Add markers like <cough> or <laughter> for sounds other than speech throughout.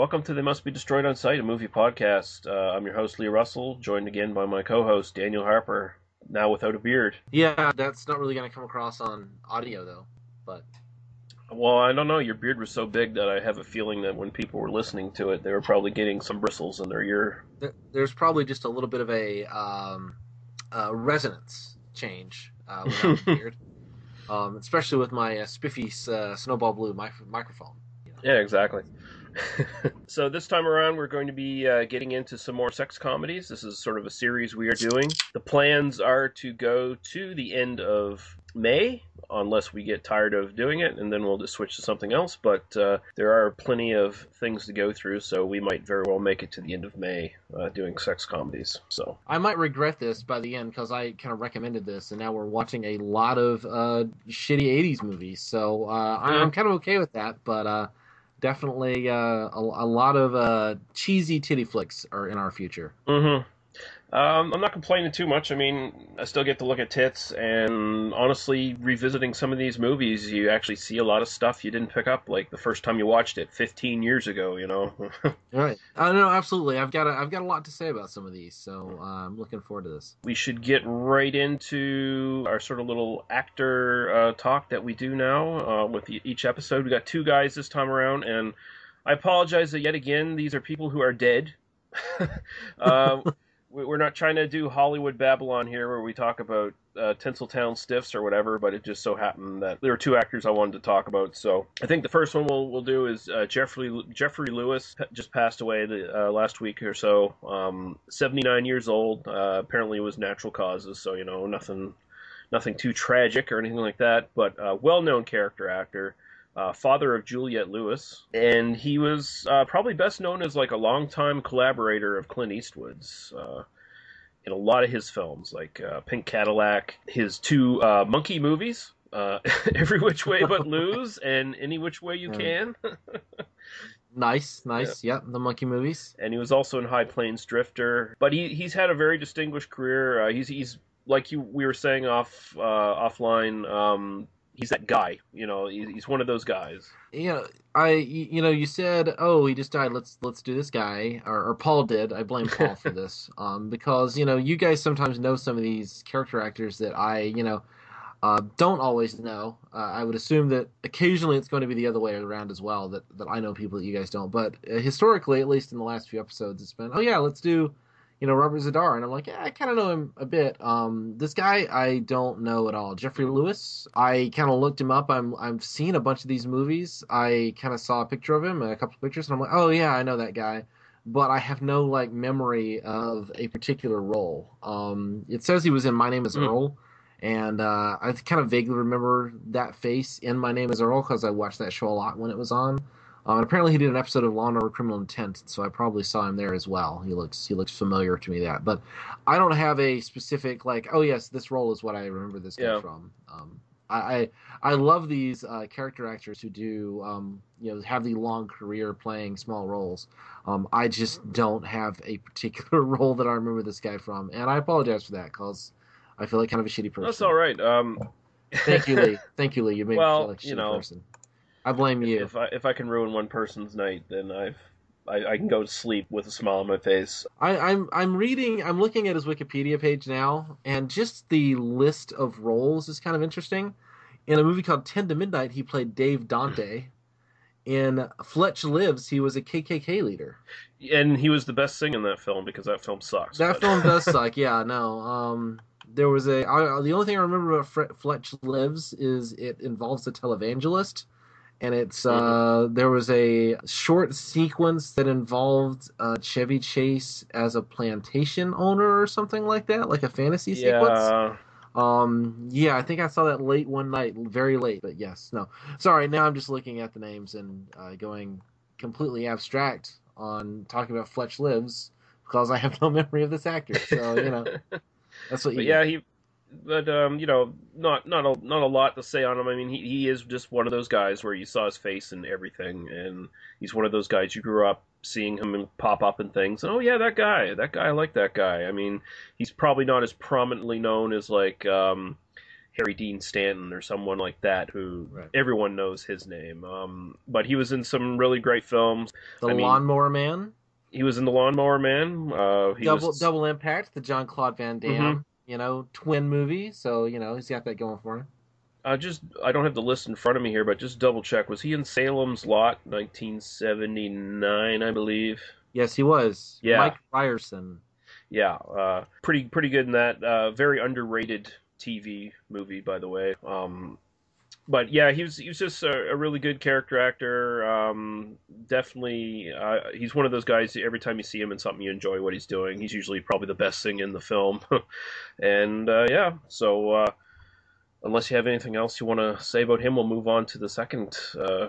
Welcome to They Must Be Destroyed on Sight, a movie podcast. Uh, I'm your host, Lee Russell, joined again by my co host, Daniel Harper, now without a beard. Yeah, that's not really going to come across on audio though. But Well, I don't know. Your beard was so big that I have a feeling that when people were listening to it, they were probably getting some bristles in their ear. there's probably just a little bit of a um, uh, resonance change uh, without the <laughs> beard, um, especially with my uh, spiffy uh, snowball blue mic- microphone. you know. Yeah, exactly. <laughs> so this time around, we're going to be uh, getting into some more sex comedies. This is sort of a series we are doing. The plans are to go to the end of May, unless we get tired of doing it, and then we'll just switch to something else. But uh, there are plenty of things to go through, so we might very well make it to the end of May uh, doing sex comedies. So I might regret this by the end because I kind of recommended this, and now we're watching a lot of uh, shitty '80s movies. So uh, I- I'm kind of okay with that, but uh, definitely uh, a, a lot of uh, cheesy titty flicks are in our future. hmm Um, I'm not complaining too much. I mean, I still get to look at tits, and honestly, revisiting some of these movies, you actually see a lot of stuff you didn't pick up like the first time you watched it 15 years ago. You know. <laughs> Right. Uh, no, absolutely. I've got a, I've got a lot to say about some of these, so uh, I'm looking forward to this. we should get right into our sort of little actor uh, talk that we do now uh, with each episode. We got two guys this time around, and I apologize that yet again these are people who are dead. <laughs> <laughs> we- we're not trying to do Hollywood Babylon here, where we talk about uh, Tinseltown stiffs or whatever, but it just so happened that there were two actors I wanted to talk about. So I think the first one we'll, we'll do is uh, Geoffrey Geoffrey Lewis just passed away the uh, last week or so. Um, 79 years old. Uh, apparently it was natural causes, so you know nothing nothing too tragic or anything like that. But uh, well-known character actor. Uh, father of Juliette Lewis, and he was uh, probably best known as like a longtime collaborator of Clint Eastwood's uh, in a lot of his films, like uh, Pink Cadillac, his two uh, monkey movies, uh, <laughs> Every Which Way But <laughs> Loose, and Any Which Way You Can. Nice, nice. Yep, the monkey movies. and he was also in High Plains Drifter. But he he's had a very distinguished career. Uh, he's he's like you we were saying off uh, offline. Um, he's that guy. You know, he's, one of those guys. You know, I you you know you said oh he just died. Let's let's do this guy or, or Paul did. I blame <laughs> Paul for this um, because you know you guys sometimes know some of these character actors that I you know. Uh, don't always know. Uh, I would assume that occasionally it's going to be the other way around as well. That that I know people that you guys don't. But uh, historically, at least in the last few episodes, it's been oh yeah, let's do, you know, Robert Z'Dar, and I'm like yeah, I kind of know him a bit. Um, this guy I don't know at all. Geoffrey Lewis. I kind of looked him up. I'm I've seen a bunch of these movies. I kind of saw a picture of him, a couple of pictures, and I'm like oh yeah, I know that guy. But I have no like memory of a particular role. Um, it says he was in My Name Is Hmm. Earl and uh, I kind of vaguely remember that face in My Name Is Earl because I watched that show a lot when it was on. Um, and apparently, he did an episode of Law and Order: Criminal Intent, so I probably saw him there as well. He looks he looks familiar to me that, but I don't have a specific like, oh yes, this role is what I remember this guy Yeah. from. Um, I, I I love these uh, character actors who do um, you know have the long career playing small roles. Um, I just don't have a particular <laughs> role that I remember this guy from, and I apologize for that because I feel like kind of a shitty person. That's all right. Um, Thank you, Lee. <laughs> Thank you, Lee. You made me feel like a you shitty know, person. I blame you. if I if I can ruin one person's night, then I've I, I can go to sleep with a smile on my face. I, I'm I'm reading. I'm looking at his Wikipedia page now, and just the list of roles is kind of interesting. In a movie called Ten to Midnight, he played Dave Dante. <clears throat> In Fletch Lives, he was a KKK leader. And he was the best thing in that film because that film sucks. That but- film does <laughs> suck. Yeah, no. Um, there was a. I, the only thing I remember about Fletch Lives is it involves a televangelist, and it's uh, there was a short sequence that involved uh, Chevy Chase as a plantation owner or something like that, like a fantasy sequence. Yeah. Um, yeah, I think I saw that late one night, very late. But yes, no, sorry. Now I'm just looking at the names and uh, going completely abstract on talking about Fletch Lives because I have no <laughs> memory of this actor. So you know, <laughs> that's what you. But yeah, he, but um, you know, not not a not a lot to say on him. I mean, he he is just one of those guys where you saw his face and everything, and he's one of those guys you grew up seeing him pop up in things. And, oh yeah, that guy, that guy, I like that guy. I mean, he's probably not as prominently known as like um, Harry Dean Stanton or someone like that, who Right. everyone knows his name. Um, but he was in some really great films. the I mean, Lawnmower Man, He was in The Lawnmower Man. Uh, he double was, double impact, the John Claude Van Damme. You know, twin movie. So you know, he's got that going for him. Uh, just I don't have the list in front of me here, but just double check. Was he in Salem's Lot, 1979, I believe? Yes, he was. Yeah. Mike Ryerson. Yeah, uh, pretty pretty good in that. Uh, very underrated TV movie, by the way. Um, but yeah, he was he was just a, a really good character actor. Um, definitely, uh, he's one of those guys. Every time you see him in something, you enjoy what he's doing. He's usually probably the best thing in the film. <laughs> and uh, yeah, so uh, unless you have anything else you want to say about him, we'll move on to the second. Uh,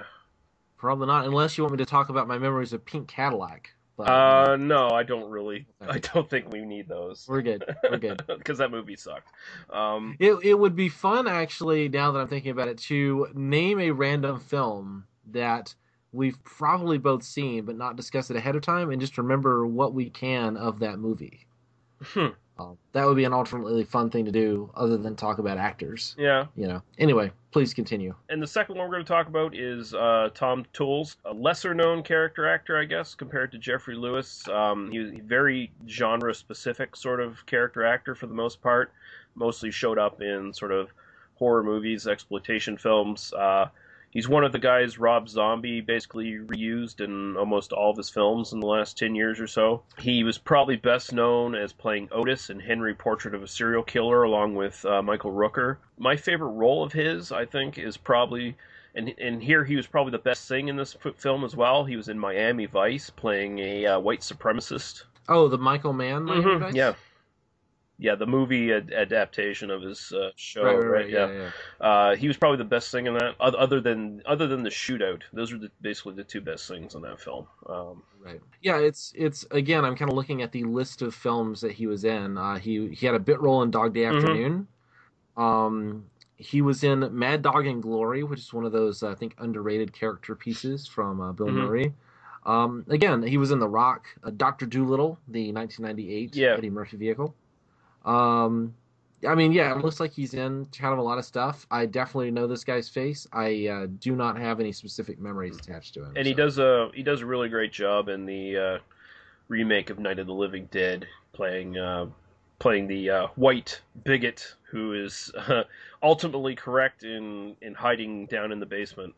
Probably not, unless you want me to talk about my memories of Pink Cadillac. But uh, no, I don't really. I don't think we need those we're good. We're good. <laughs> because that movie sucked. Um, It it would be fun actually now that I'm thinking about it to name a random film that we've probably both seen but not discuss it ahead of time and just remember what we can of that movie. hmm, Um, that would be an alternately fun thing to do other than talk about actors, yeah. you know. Anyway, please continue. And the second one we're going to talk about is uh, Tom Towles, a lesser known character actor, I guess, compared to Geoffrey Lewis. Um, he was a very genre specific sort of character actor for the most part. Mostly showed up in sort of horror movies, exploitation films. Uh, he's one of the guys Rob Zombie basically reused in almost all of his films in the last 10 years or so. He was probably best known as playing Otis in Henry Portrait of a Serial Killer along with uh, Michael Rooker. My favorite role of his, I think, is probably. And, and here he was probably the best thing in this film as well. He was in Miami Vice playing a uh, white supremacist. Oh, the Michael Mann Miami Mhm, Vice? Yeah. Yeah, the movie ad- adaptation of his uh, show. Right, right, right, yeah, yeah. Uh, he was probably the best thing in that, other than other than the shootout. Those were the, basically the two best things in that film. Um, Right. Yeah, it's it's again. I'm kind of looking at the list of films that he was in. Uh, he he had a bit role in Dog Day Mhm. Afternoon. Um, he was in Mad Dog and Glory, which is one of those I think underrated character pieces from uh, Bill Mhm. Murray. Um, again, he was in The Rock, uh, Doctor Dolittle, the 1998 Yeah. Eddie Murphy vehicle. Um, I mean, yeah, it looks like he's in kind of a lot of stuff. I definitely know this guy's face. I uh, do not have any specific memories attached to him. and he so. does a he does a really great job in the uh, remake of Night of the Living Dead, playing uh, playing the uh, white bigot who is uh, ultimately correct in in hiding down in the basement.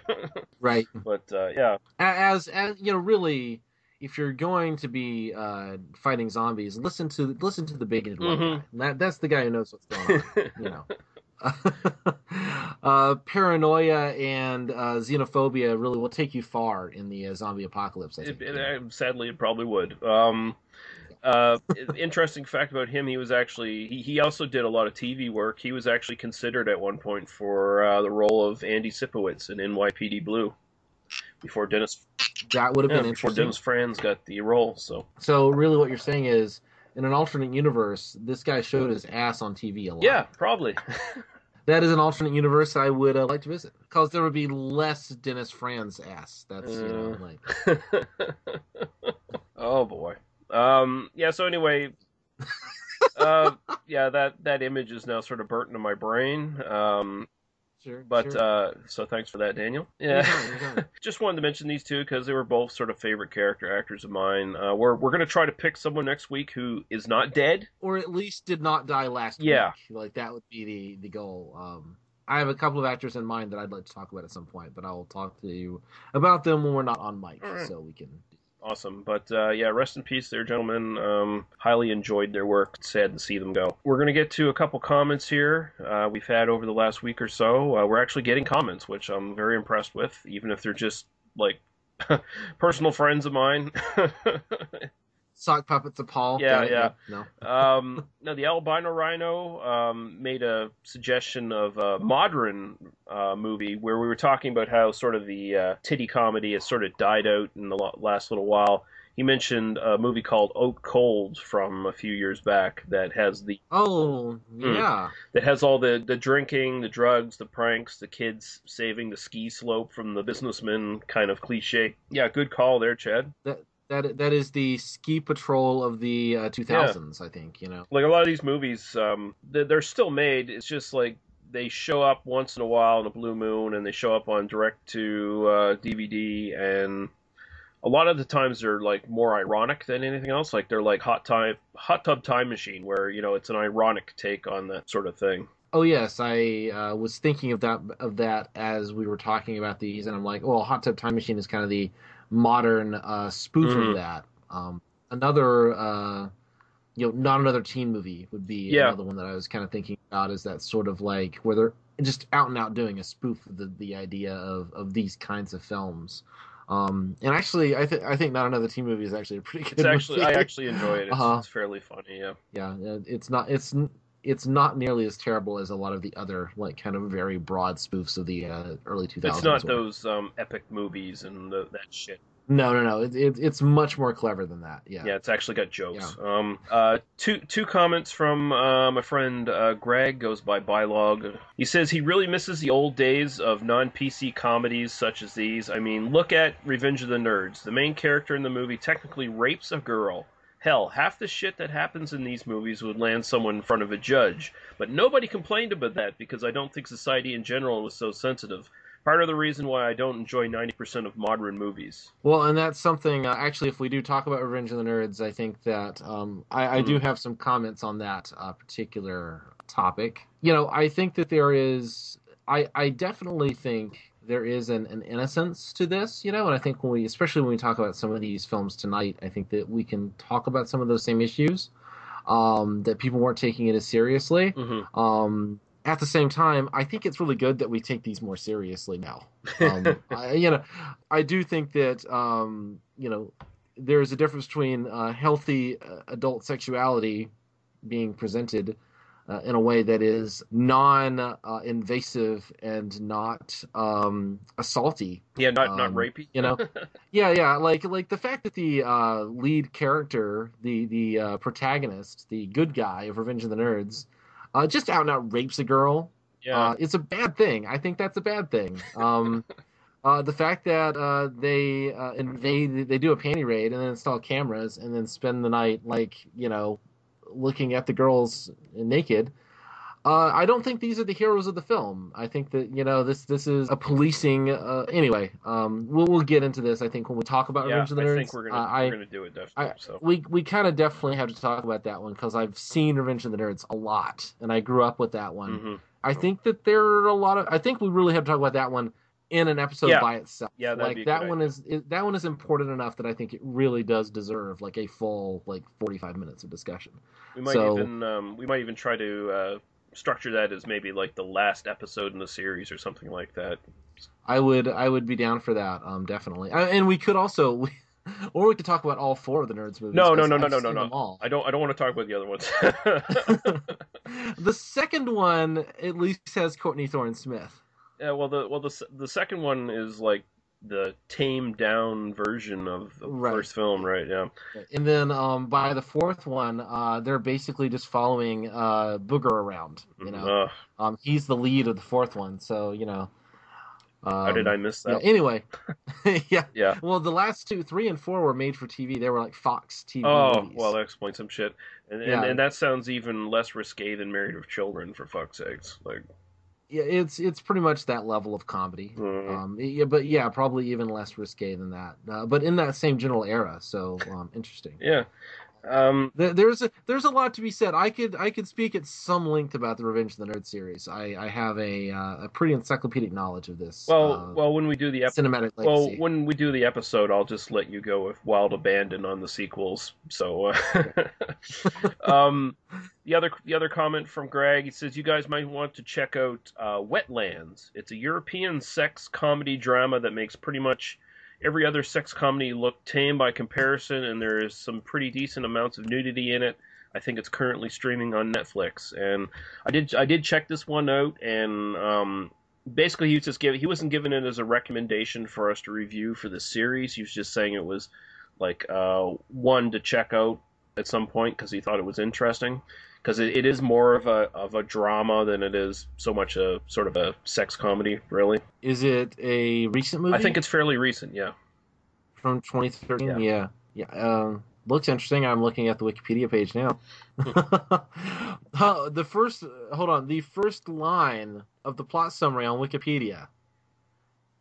<laughs> right. but uh, yeah, as as you know really if you're going to be uh, fighting zombies listen to listen to the bigoted one Mhm. guy. That, that's the guy who knows what's going on you know <laughs> <laughs> uh, paranoia and uh, xenophobia really will take you far in the uh, zombie apocalypse I think, it, know. uh, sadly, it probably would. Um, uh, <laughs> interesting fact about him: he was actually he, he also did a lot of TV work. He was actually considered at one point for uh, the role of Andy Sipowicz in NYPD Blue before Dennis that would have yeah, been before Dennis Franz got the role. So so really what you're saying is in an alternate universe this guy showed his ass on tv a lot yeah, probably. <laughs> <laughs> that is an alternate universe i would uh, like to visit because there would be less dennis franz ass that's you know Uh. like <laughs> oh boy. Um, yeah. So anyway, uh, yeah, that that image is now sort of burnt into my brain. Um, Sure, but sure. uh, so thanks for that, Daniel. You're Yeah. you're. <laughs> Just wanted to mention these two because they were both sort of favorite character actors of mine. Uh, we're we're gonna try to pick someone next week who is not dead. or at least did not die last Yeah. week. Like that would be the the goal. Um, I have a couple of actors in mind that I'd like to talk about at some point, but I will talk to you about them when we're not on mic, right. so we can. Awesome. But uh, yeah, rest in peace, there, gentlemen. Um, highly enjoyed their work. Sad to see them go. We're gonna get to a couple comments here uh, we've had over the last week or so. Uh, we're actually getting comments, which I'm very impressed with, even if they're just like <laughs> personal friends of mine. <laughs> Sock puppets of Paul. Yeah, Got it? yeah. No. <laughs> um, no, the albino rhino um, made a suggestion of a modern uh, movie where we were talking about how sort of the uh, titty comedy has sort of died out in the last little while. He mentioned a movie called Out Cold from a few years back that has the Oh, Hmm. yeah. that has all the the drinking, the drugs, the pranks, the kids saving the ski slope from the businessman kind of cliche. Yeah, good call there, Chad. That that is the ski patrol of the uh, 2000s, I think. You know. like a lot of these movies um they're, they're still made it's just like they show up once in a while in a blue moon and they show up on direct to uh, dvd and a lot of the times they're like more ironic than anything else like they're like hot time hot tub time machine where you know it's an ironic take on that sort of thing Oh yes, I uh, was thinking of that of that as we were talking about these, and I'm like, well, Hot Tub Time Machine is kind of the modern uh, spoof Mhm. of that. Um, another, uh, you know, not another teen movie would be Yeah. another one that I was kind of thinking about. Is that sort of like where they're just out and out doing a spoof of the the idea of of these kinds of films. Um, and actually, I think I think not another teen movie is actually a pretty good. it's actually i actually enjoy it it's, Uh-huh. it's fairly funny yeah yeah it's not it's it's not nearly as terrible as a lot of the other like kind of very broad spoofs of the uh, early 2000s it's not those um epic movies and the, that shit no no no it, it, it's much more clever than that yeah Yeah, it's actually got jokes. Um, uh, two two comments from uh, my friend uh, Greg goes by Bylog. He says he really misses the old days of non PC comedies such as these. I mean, look at Revenge of the Nerds. The main character in the movie technically rapes a girl. Hell, half the shit that happens in these movies would land someone in front of a judge. But nobody complained about that because I don't think society in general was so sensitive. Part of the reason why I don't enjoy 90% of modern movies. well and that's something uh, actually if we do talk about revenge of the nerds i think that um, I, I do Mm-hmm. have some comments on that uh, particular topic you know i think that there is i i definitely think there is an, an innocence to this you know and i think when we especially when we talk about some of these films tonight i think that we can talk about some of those same issues um, that people weren't taking it as seriously hmm um, at the same time, I think it's really good that we take these more seriously now. Um, <laughs> I, you know, I do think that um, you know there's a difference between uh, healthy uh, adult sexuality being presented uh, in a way that is non-invasive and not um, assaulty. Yeah, not not Um, rapey. You know, <laughs> yeah, yeah, like like the fact that the uh, lead character, the the uh, protagonist, the good guy of Revenge of the Nerds, uh, just out and out rapes a girl. yeah. Uh, it's a bad thing. I think that's a bad thing. Um, <laughs> uh, the fact that uh, they uh, invade, they do a panty raid and then install cameras and then spend the night like you know, looking at the girls naked. Uh, I don't think these are the heroes of the film. I think that you know this this is a policing. Uh, anyway, um, we'll we'll get into this. I think when we talk about yeah, Revenge of the Nerds, I think we're gonna Uh, I we're gonna do it definitely. I- so we we kind of definitely have to talk about that one because I've seen Revenge of the Nerds a lot, and I grew up with that one. hmm I think that there are a lot of. I think we really have to talk about that one in an episode Yeah. by itself. Yeah, like that one idea. is it, that one is important enough that I think it really does deserve like a full like forty five minutes of discussion. we might so- even um, we might even try to uh, structure that as maybe like the last episode in the series or something like that. I would I would be down for that. Um, definitely, uh, and we could also. <laughs> We, or we could talk about all four of the Nerds movies. No, no, no, no, I've no, no, no. all. I don't I don't want to talk about the other ones. <laughs> <laughs> the second one at least has Courtney Thorne Smith. Yeah, well the well the the second one is like the tamed down version of the Right. first film, right? Yeah. And then um, by the fourth one, uh, they're basically just following uh, Booger around. You know, Ugh, um, he's the lead of the fourth one, so you know. Um, how did I miss Yeah, that? anyway, <laughs> <laughs> yeah. Yeah. Well, the last two, three and four, were made for TV. They were like Fox TV Oh, movies. well, that explains some shit. And, and Yeah. and that sounds even less risque than Married with Children, for fuck's sakes. Like, yeah, it's it's pretty much that level of comedy. mm. Um, yeah, but yeah, probably even less risque than that. Uh, but in that same general era, so um, interesting. Yeah. Um, There- There's a there's a lot to be said. I could I could speak at some length about the Revenge of the Nerd series. I, I have a uh, a pretty encyclopedic knowledge of this. well, uh, well, when we do the ep- cinematic well, when we do the episode, I'll just let you go with Wild Abandon on the sequels. So, uh, <laughs> um, the other the other comment from Greg, he says you guys might want to check out uh, Wetlands. It's a European sex comedy drama that makes pretty much every other sex comedy looked tame by comparison, and there is some pretty decent amounts of nudity in it. I think it's currently streaming on Netflix, and I did I did check this one out, and um, basically he was just giving he wasn't giving it as a recommendation for us to review for the series. He was just saying it was like uh, one to check out at some point because he thought it was interesting because it, it is more of a of a drama than it is so much a sort of a sex comedy. Really, Is it a recent movie? I think it's fairly recent. Yeah. from 2013. Yeah. Yeah, yeah. Um, looks interesting. I'm looking at the Wikipedia page now. <laughs> The first, hold on, the first line of the plot summary on Wikipedia.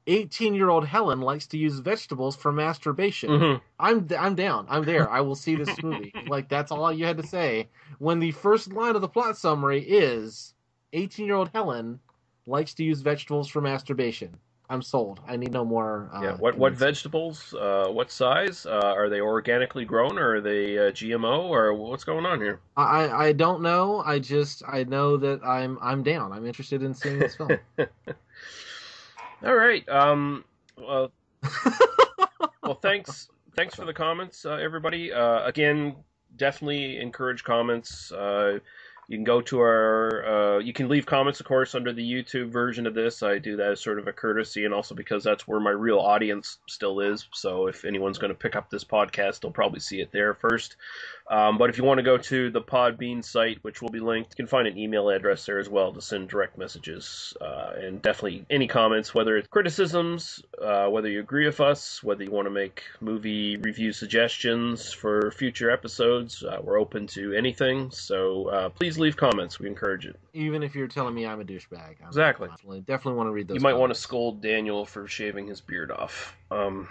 18 year old Helen likes to use vegetables for masturbation. hmm I'm I'm down. I'm there. I will see this movie. <laughs> like that's all you had to say. When the first line of the plot summary is 18 year old Helen likes to use vegetables for masturbation. I'm sold. I need no more. Uh, Yeah. What what vegetables? Uh, what size? Uh, are they organically grown, or are they uh, GMO, or what's going on here? I I I don't know. I just I know that I'm I'm down. I'm interested in seeing this film. <laughs> All right. Um. Well. <laughs> well, thanks. Thanks for the comments, uh, everybody. Uh, again, definitely encourage comments. Uh, you can go to our. Uh, you can leave comments, of course, under the YouTube version of this. I do that as sort of a courtesy, and also because that's where my real audience still is. So if anyone's going to pick up this podcast, they'll probably see it there first. Um, but if you want to go to the Podbean site, which will be linked, you can find an email address there as well to send direct messages. Uh, and definitely any comments, whether it's criticisms, uh, whether you agree with us, whether you want to make movie review suggestions for future episodes, uh, we're open to anything. So uh, please leave comments. We encourage it. Even if you're telling me I'm a douchebag. I'm Exactly. Definitely, definitely want to read those. you might want to scold Daniel for shaving his beard off. Um,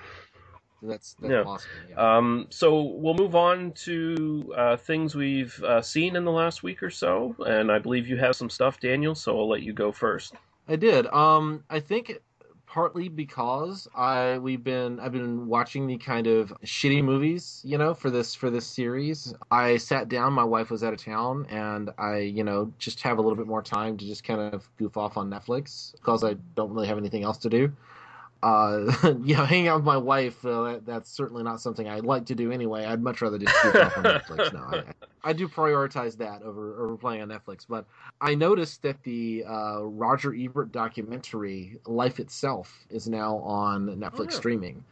That's that's Yeah. possible. Yeah. Um, so we'll move on to uh, things we've uh, seen in the last week or so, and I believe you have some stuff, Daniel. So I'll let you go first. I did. Um, I think partly because I we've been I've been watching the kind of shitty movies, you know, for this for this series. I sat down. My wife was out of town, and I, you know, just have a little bit more time to just kind of goof off on Netflix because I don't really have anything else to do. Uh, <laughs> you know, hanging out with my wife, uh, that, that's certainly not something I'd like to do anyway. I'd much rather just off on Netflix. No, I, I do prioritize that over over playing on Netflix, but I noticed that the uh, Roger Ebert documentary "Life Itself" is now on Netflix yeah. streaming,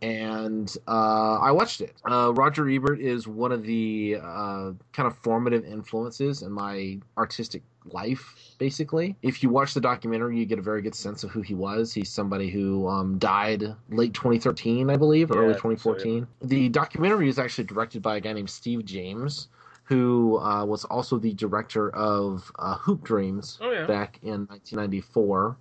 and uh, I watched it. Uh, Roger Ebert is one of the uh, kind of formative influences in my artistic life. Basically, if you watch the documentary, you get a very good sense of who he was. He's somebody who um, died late 2013, I believe, or Yeah, early I think so, yeah. 2014. The documentary is actually directed by a guy named Steve James who uh, was also the director of uh, Hoop Dreams Oh yeah. back in 1994,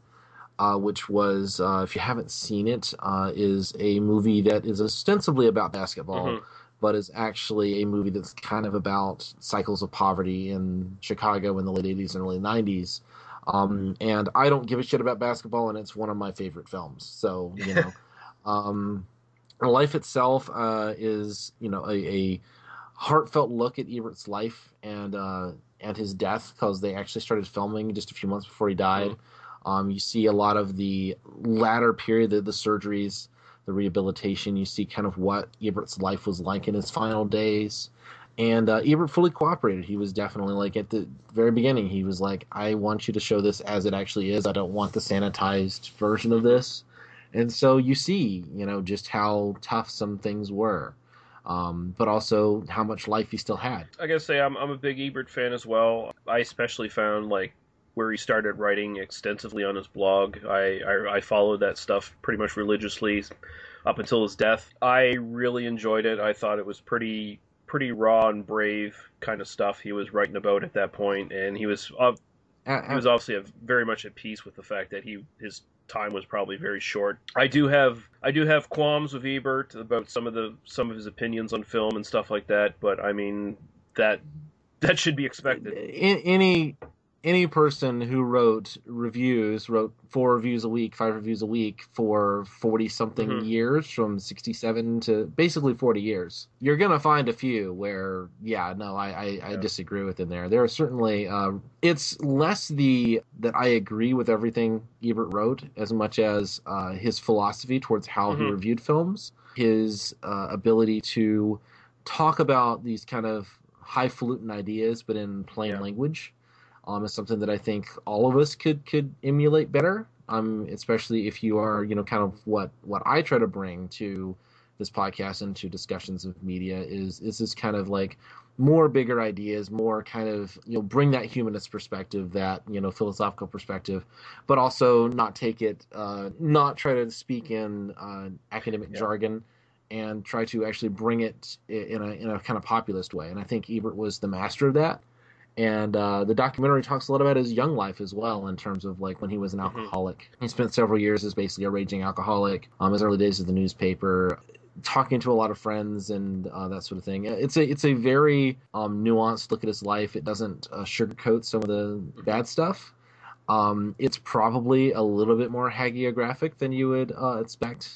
uh, which was, uh, if you haven't seen it, uh, is a movie that is ostensibly about basketball, Mhm. But is actually a movie that's kind of about cycles of poverty in Chicago in the late 80s and early 90s. Um, and I don't give a shit about basketball, and it's one of my favorite films. So, you know, <laughs> um, life itself uh, is, you know, a, a heartfelt look at Ebert's life and uh, and his death because they actually started filming just a few months before he died. Um, you see a lot of the latter period, the, the surgeries, the rehabilitation. You see kind of what Ebert's life was like in his final days. And uh, Ebert fully cooperated. He was definitely like at the very beginning. He was like, "I want you to show this as it actually is. I don't want the sanitized version of this." And so you see, you know, just how tough some things were um, but also how much life he still had. I gotta say, I'm I'm a big Ebert fan as well. I especially found like where he started writing extensively on his blog. I I, I followed that stuff pretty much religiously up until his death. I really enjoyed it. I thought it was pretty pretty raw and brave kind of stuff he was writing about at that point, and he was uh, he was obviously a, very much at peace with the fact that he his time was probably very short. I do have I do have qualms with Ebert about some of the some of his opinions on film and stuff like that, but I mean that that should be expected. any any person who wrote reviews wrote four reviews a week five reviews a week for 40 something Mhm. years from 67 to basically 40 years you're gonna find a few where yeah no i i, I disagree with in there there are certainly uh, it's less the that i agree with everything ebert wrote as much as uh, his philosophy towards how he Mhm. reviewed films his uh, ability to talk about these kind of highfalutin ideas but in plain Yeah. language um, is something that I think all of us could could emulate better. Um, especially if you are, you know, kind of what what I try to bring to this podcast and to discussions of media is is this kind of like more bigger ideas, more kind of you know bring that humanist perspective, that you know philosophical perspective, but also not take it, uh, not try to speak in uh, academic Yeah. jargon, and try to actually bring it in a in a kind of populist way. And I think Ebert was the master of that and uh, the documentary talks a lot about his young life as well in terms of like when he was an Mhm. alcoholic. He spent several years as basically a raging alcoholic um his early days of the newspaper talking to a lot of friends and uh, that sort of thing. It's a it's a very um, nuanced look at his life. It doesn't uh, sugarcoat some of the bad stuff. Um, it's probably a little bit more hagiographic than you would uh, expect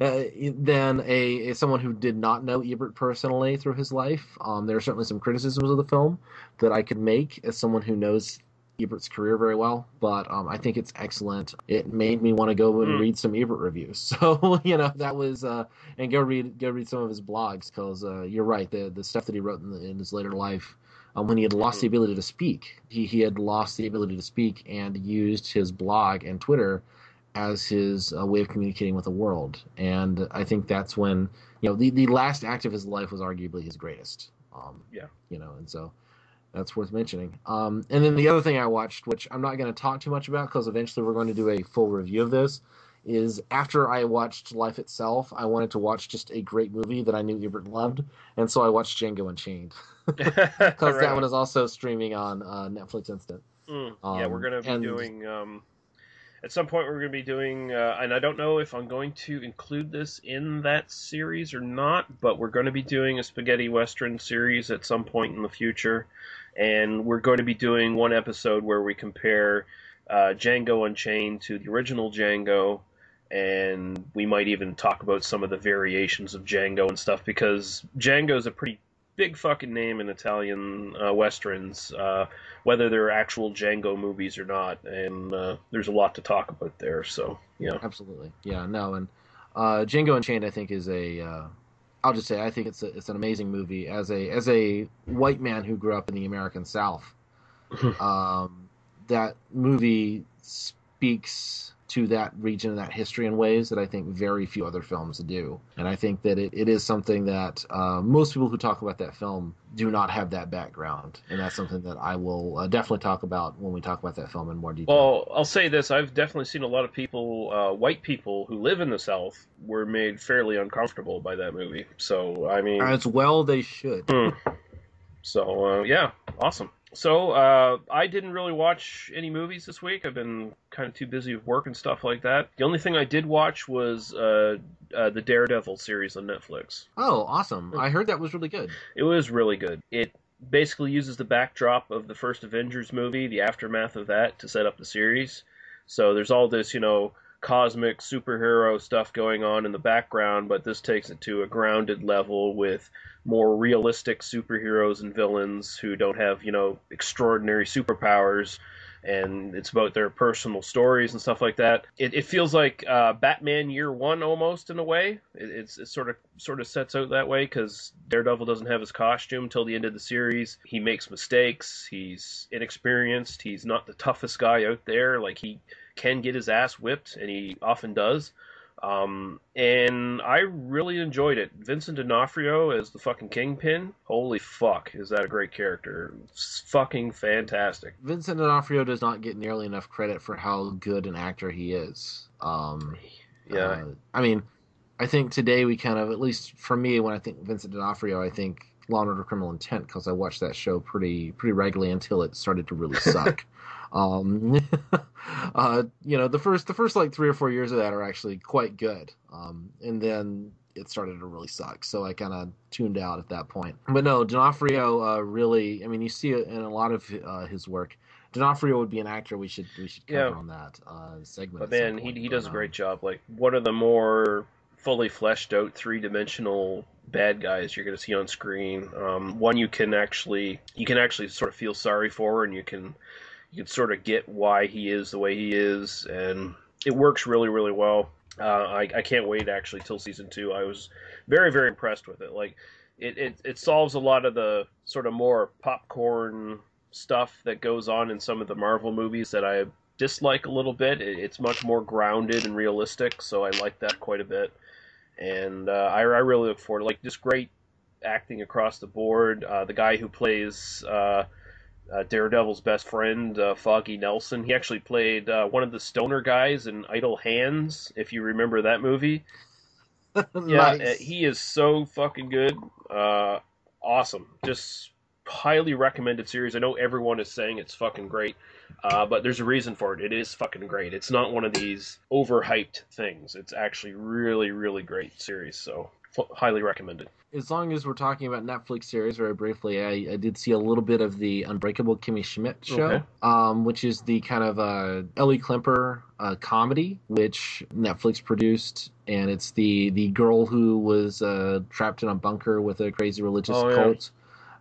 uh, than a, a someone who did not know Ebert personally through his life. Um, there are certainly some criticisms of the film that I could make as someone who knows Ebert's career very well, but um, I think it's excellent. It made me want to go and Mm. read some Ebert reviews. <laughs> So you know that was uh, and go read go read some of his blogs because uh, you're right the the stuff that he wrote in, the, in his later life. Um, when he had lost the ability to speak, he, he had lost the ability to speak and used his blog and Twitter as his uh, way of communicating with the world. And I think that's when, you know, the, the last act of his life was arguably his greatest. Um, Yeah. You know, and so that's worth mentioning. Um, and then the other thing I watched, which I'm not going to talk too much about because eventually we're going to do a full review of this, is after I watched Life Itself, I wanted to watch just a great movie that I knew Ebert loved. And so I watched Django Unchained <laughs> <laughs> because Right that one is also streaming on uh, Netflix Instant. Mm, yeah, we're Um, going to be doing. At some point, we're going to be doing, uh, and I don't know if I'm going to include this in that series or not, but we're going to be doing a spaghetti western series at some point in the future, and we're going to be doing one episode where we compare uh, Django Unchained to the original Django, and we might even talk about some of the variations of Django and stuff because Django is a pretty big fucking name in Italian uh, westerns. Uh, whether they're actual Django movies or not, and uh, there's a lot to talk about there. So yeah, Absolutely. Yeah, no, and uh, Django Unchained, I think, is a. Uh, I'll just say, I think it's a, it's an amazing movie as a as a white man who grew up in the American South. <laughs> um, that movie speaks to that region and that history in ways that I think very few other films do. And I think that it, it is something that uh, most people who talk about that film do not have that background. And that's something that I will uh, definitely talk about when we talk about that film in more detail. Well, I'll say this: I've definitely seen a lot of people, uh, white people who live in the South, were made fairly uncomfortable by that movie. So I mean, as well they should. Hmm. So uh, yeah, awesome. So uh, I didn't really watch any movies this week. I've been kind of too busy with work and stuff like that. The only thing I did watch was uh, uh, the Daredevil series on Netflix. Oh, awesome. I heard that was really good. It was really good. It basically uses the backdrop of the first Avengers movie, the aftermath of that, to set up the series. So there's all this, you know, cosmic superhero stuff going on in the background, but this takes it to a grounded level with more realistic superheroes and villains who don't have, you know, extraordinary superpowers. And it's about their personal stories and stuff like that. It, it feels like uh, Batman Year One almost in a way. It, it's it sort of sort of sets out that way because Daredevil doesn't have his costume till the end of the series. He makes mistakes. He's inexperienced. He's not the toughest guy out there. Like he can get his ass whipped, and he often does. Um, and I really enjoyed it. Vincent D'Onofrio as the fucking kingpin. Holy fuck, is that a great character? It's fucking fantastic. Vincent D'Onofrio does not get nearly enough credit for how good an actor he is. Um, Yeah, uh, I mean, I think today we kind of, at least for me, when I think Vincent D'Onofrio, I think Law and Order: Criminal Intent because I watched that show pretty pretty regularly until it started to really <laughs> suck. Um, <laughs> uh, you know, the first the first like three or four years of that are actually quite good, um, and then it started to really suck. So I kind of tuned out at that point. But no, D'Onofrio uh, really. I mean, you see it in a lot of uh, his work. D'Onofrio would be an actor we should we should cover Yeah. on that uh, segment. But man, he, he does a um, great job. Like one of the more fully fleshed out three dimensional bad guys you're going to see on screen. Um, one you can actually you can actually sort of feel sorry for, and you can you can sort of get why he is the way he is, and it works really really well. Uh, I, I can't wait actually till season two. I was very very impressed with it. Like it, it, it solves a lot of the sort of more popcorn stuff that goes on in some of the Marvel movies that I dislike a little bit. It, it's much more grounded and realistic, so I like that quite a bit. And uh, I, I really look forward to like just great acting across the board. Uh, the guy who plays uh, uh, Daredevil's best friend, uh, Foggy Nelson, he actually played uh, one of the stoner guys in Idle Hands, if you remember that movie. <laughs> Yeah, nice. uh, he is so fucking good. Uh, awesome. Just highly recommended series. I know everyone is saying it's fucking great, uh, but there's a reason for it. It is fucking great. It's not one of these overhyped things. It's actually really, really great series. So highly recommended. as long as we're talking about Netflix series very briefly, I, I did see a little bit of the Unbreakable Kimmy Schmidt show, Okay. um, which is the kind of uh, Ellie Kemper uh, comedy, which Netflix produced, and it's the the girl who was uh, trapped in a bunker with a crazy religious Oh, yeah. cult.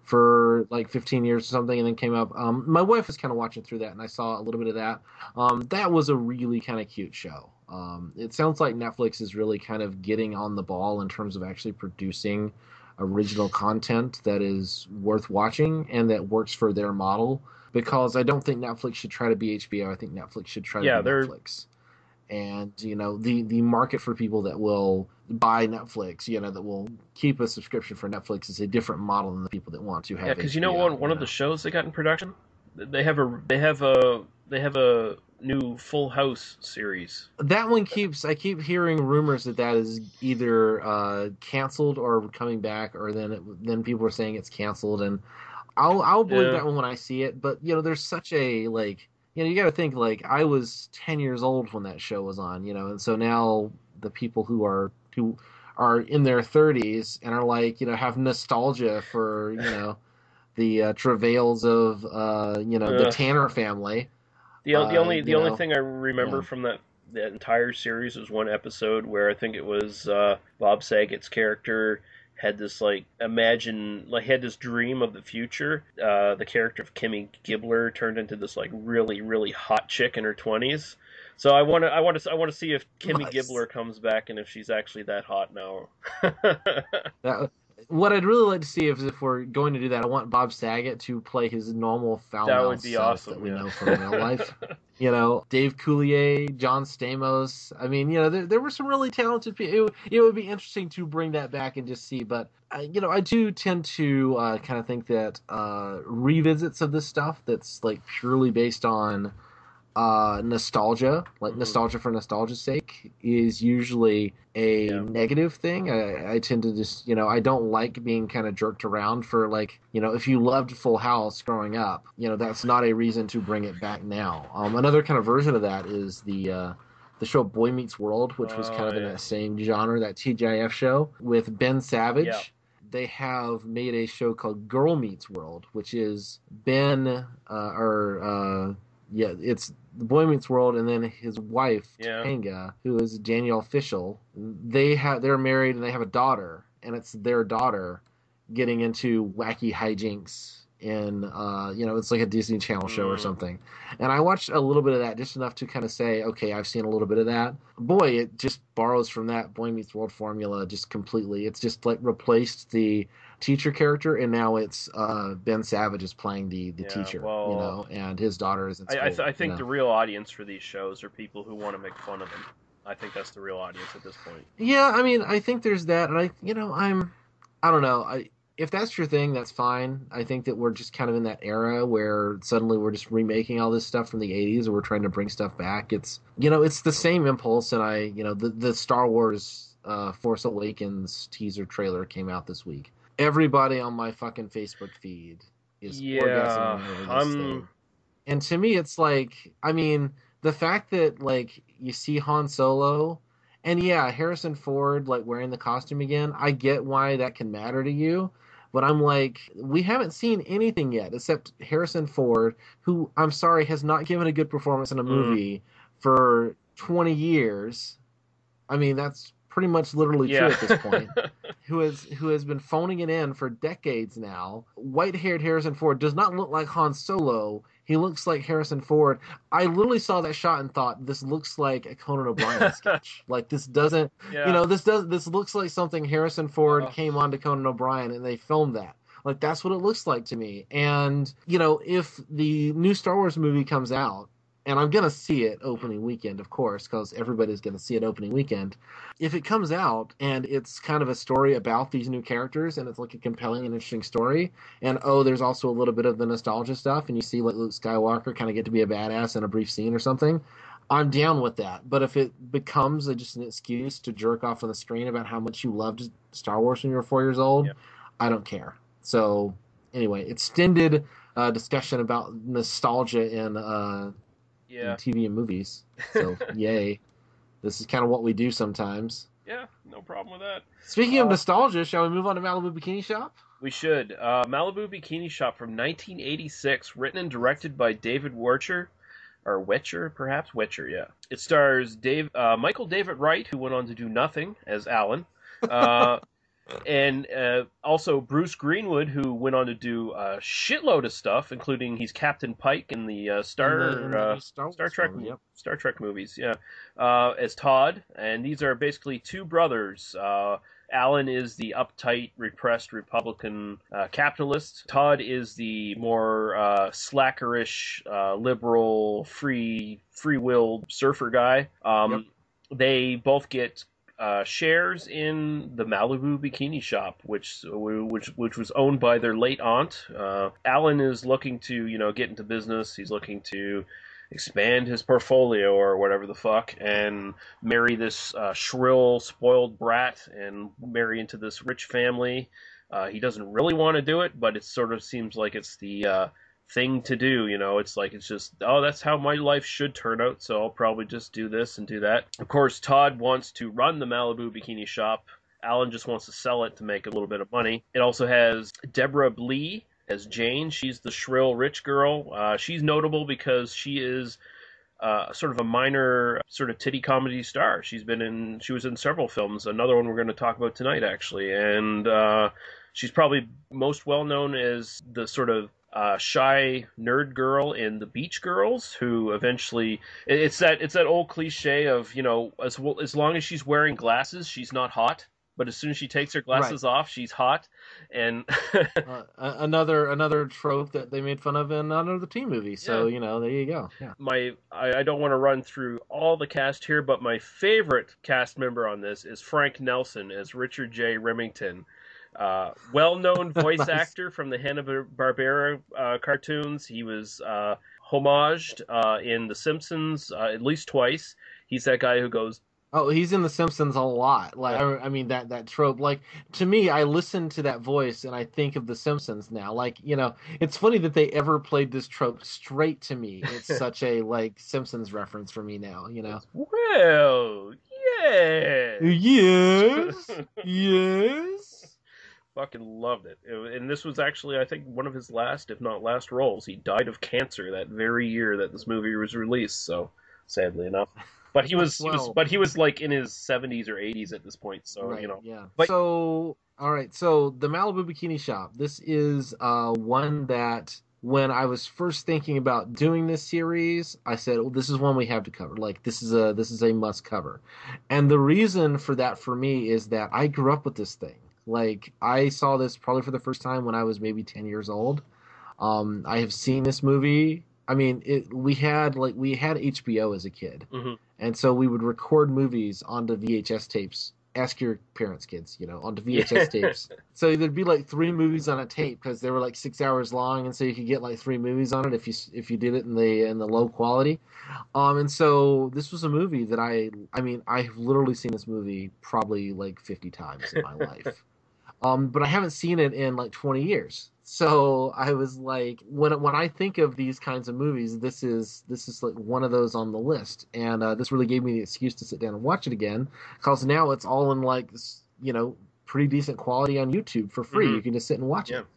For like 15 years or something, and then came up. Um, my wife was kind of watching through that, and I saw a little bit of that. Um, that was a really kind of cute show. Um, it sounds like Netflix is really kind of getting on the ball in terms of actually producing original content that is worth watching and that works for their model. Because I don't think Netflix should try to be HBO. I think Netflix should try to Yeah, be they're- Netflix. And you know the the market for people that will buy Netflix, you know, that will keep a subscription for Netflix is a different model than the people that want to have. Yeah, because you know one one of the shows they got in production, they have a they have a they have a new Full House series. that one keeps i keep hearing rumors that that is either uh canceled or coming back or then it, then people are saying it's canceled and i'll i'll believe Yeah. that one when i see it but you know there's such a like you know you got to think like i was 10 years old when that show was on you know and so now the people who are who are in their 30s and are like you know have nostalgia for you know the uh, travails of uh you know the tanner family The, the Uh, only the only know, thing I remember yeah. from that that entire series was one episode where I think it was uh, Bob Saget's character had this like imagine like had this dream of the future. Uh, the character of Kimmy Gibbler turned into this like really really hot chick in her twenties. So I want to I want to I want to see if Kimmy Nice. Gibbler comes back and if she's actually that hot now. <laughs> That what I'd really like to see is if we're going to do that, I want Bob Saget to play his normal foul That would be awesome, that we yeah. know from real <laughs> life. you know, Dave Coulier, John Stamos. I mean, you know, there, there were some really talented people. It, would- it would be interesting to bring that back and just see. But I, you know, I do tend to uh, kind of think that uh, revisits of this stuff that's like purely based on uh, nostalgia, like Mhm. nostalgia for nostalgia's sake, is usually a Yeah. negative thing. I, I tend to just, you know, I don't like being kind of jerked around for like, you know, if you loved Full House growing up, you know, that's not a reason to bring it back now. Um, another kind of version of that is the uh, the show Boy Meets World, which was kind Oh, of in that same genre, that TGIF show with Ben Savage. Yeah. They have made a show called Girl Meets World, which is Ben uh, or uh, yeah, it's the Boy Meets World, and then his wife Yeah. Topanga, who is Danielle Fishel. They have they're married and they have a daughter, and it's their daughter getting into wacky hijinks in uh you know it's like a Disney Channel show or Mm. something. And I watched a little bit of that, just enough to kind of say, okay, I've seen a little bit of that. Boy, it just borrows from that Boy Meets World formula just completely. It's just like replaced the teacher character, and now it's uh, Ben Savage is playing the the Yeah, teacher, well, you know, and his daughter is in school. I, I, th- I think you the real audience for these shows are people who want to make fun of them. I think that's the real audience at this point. yeah, I mean, I think there's that, and I, you know, I'm, I don't know, I. If that's your thing, that's fine. I think that we're just kind of in that era where suddenly we're just remaking all this stuff from the 80s and we're trying to bring stuff back. It's, you know, it's the same impulse. And I, you know, the, the Star Wars uh, Force Awakens teaser trailer came out this week. Everybody on my fucking Facebook feed is Yeah, orgasming over this I'm-. And to me, it's like, I mean, the fact that like you see Han Solo, and yeah, Harrison Ford like wearing the costume again. I get why that can matter to you, but I'm like, we haven't seen anything yet except Harrison Ford, who I'm sorry has not given a good performance in a Mm. movie for 20 years. I mean, that's pretty much literally yeah. true at this point <laughs> who has who has been phoning it in for decades now. White-haired Harrison Ford does not look like Han Solo. He looks like Harrison Ford. I literally saw that shot and thought this looks like a Conan O'Brien <laughs> sketch. Like this doesn't, yeah. you know, this does this looks like something Harrison Ford Uh. came on to Conan O'Brien and they filmed that. Like that's what it looks like to me. And you know, if the new Star Wars movie comes out, and I'm gonna see it opening weekend, of course, because everybody's gonna see it opening weekend. If it comes out and it's kind of a story about these new characters, and it's like a compelling and interesting story, and oh, there's also a little bit of the nostalgia stuff, and you see like Luke Skywalker kind of get to be a badass in a brief scene or something. I'm down with that. But if it becomes a, just an excuse to jerk off on the screen about how much you loved Star Wars when you were four years old, Yeah. I don't care. So anyway, extended uh, discussion about nostalgia in, uh, yeah. TV and movies. So <laughs> yay. This is kind of what we do sometimes. Yeah, no problem with that. Speaking of Uh, nostalgia, shall we move on to Malibu Bikini Shop? We should. Uh, Malibu Bikini Shop from 1986, written and directed by David Wercher, or Wetcher, perhaps Wetcher. Yeah. It stars Dave, uh, Michael David Wright, who went on to do nothing as Alan, uh, <laughs> and uh, also Bruce Greenwood, who went on to do a shitload of stuff, including he's Captain Pike in the uh, Star. In the- in the uh, Star, Star Trek, film, Yep. Star Trek movies, yeah. Uh, as Todd, and these are basically two brothers. Uh, Alan is the uptight, repressed Republican uh, capitalist. Todd is the more uh, slackerish, uh, liberal, free, free-willed surfer guy. Um, They both get uh, shares in the Malibu Bikini Shop, which which which was owned by their late aunt. Uh, Alan is looking to you know get into business. He's looking to expand his portfolio or whatever the fuck and marry this uh, shrill spoiled brat and marry into this rich family uh, he doesn't really want to do it but it sort of seems like it's the uh, thing to do you know it's like it's just oh that's how my life should turn out so i'll probably just do this and do that of course todd wants to run the malibu bikini shop alan just wants to sell it to make a little bit of money it also has Debra Blee as Jane. She's the shrill rich girl. Uh, she's notable because she is uh, sort of a minor sort of titty comedy star. She's been in she was in several films. Another one we're going to talk about tonight actually, and uh, she's probably most well known as the sort of uh, shy nerd girl in the Beach Girls, who eventually it's that it's that old cliche of you know as well, as long as she's wearing glasses, she's not hot. But as soon as she takes her glasses off, she's hot, and <laughs> Uh, another another trope that they made fun of in another teen movie. So Yeah. you know, there you go. Yeah. my I, I don't want to run through all the cast here, but my favorite cast member on this is Frank Nelson as Richard J. Remington. Uh, well-known <laughs> voice Nice. actor from the Hanna Barbera uh, cartoons. He was uh, homaged uh, in The Simpsons uh, at least twice. He's that guy who goes, Oh, he's in The Simpsons a lot. Like. I, I mean that that trope. Like to me, I listen to that voice and I think of The Simpsons now. Like you know, it's funny that they ever played this trope straight to me. It's <laughs> such a like Simpsons reference for me now. You know. "Well, yeah." Yes. yes. <laughs> Fucking loved it. It- And this was actually, I think, one of his last, if not last, roles. He died of cancer that very year that this movie was released. So, sadly enough, <laughs> but he was, he was but he was like in his seventies or eighties at this point. So right, you know, Yeah. But- so, all right. So the Malibu Bikini Shop. This is uh, one that when I was first thinking about doing this series, I said, well, "This is one we have to cover. Like this is a this is a must cover." And the reason for that for me is that I grew up with this thing. Like I saw this probably for the first time when I was maybe ten years old. Um, I have seen this movie. I mean, it, we had like we had HBO as a kid, Mhm. and so we would record movies onto VHS tapes. Ask your parents, kids, you know, onto VHS tapes. So there'd be like three movies on a tape because they were like six hours long, and so you could get like three movies on it if you if you did it in the in the low quality. Um, and so this was a movie that I I mean I've literally seen this movie probably like fifty times in my <laughs> life. Um, but I haven't seen it in like 20 years. So I was like, when when I think of these kinds of movies, this is this is like one of those on the list, and uh, this really gave me the excuse to sit down and watch it again, because now it's all in like you know pretty decent quality on YouTube for free. Mhm. You can just sit and watch Yeah. it.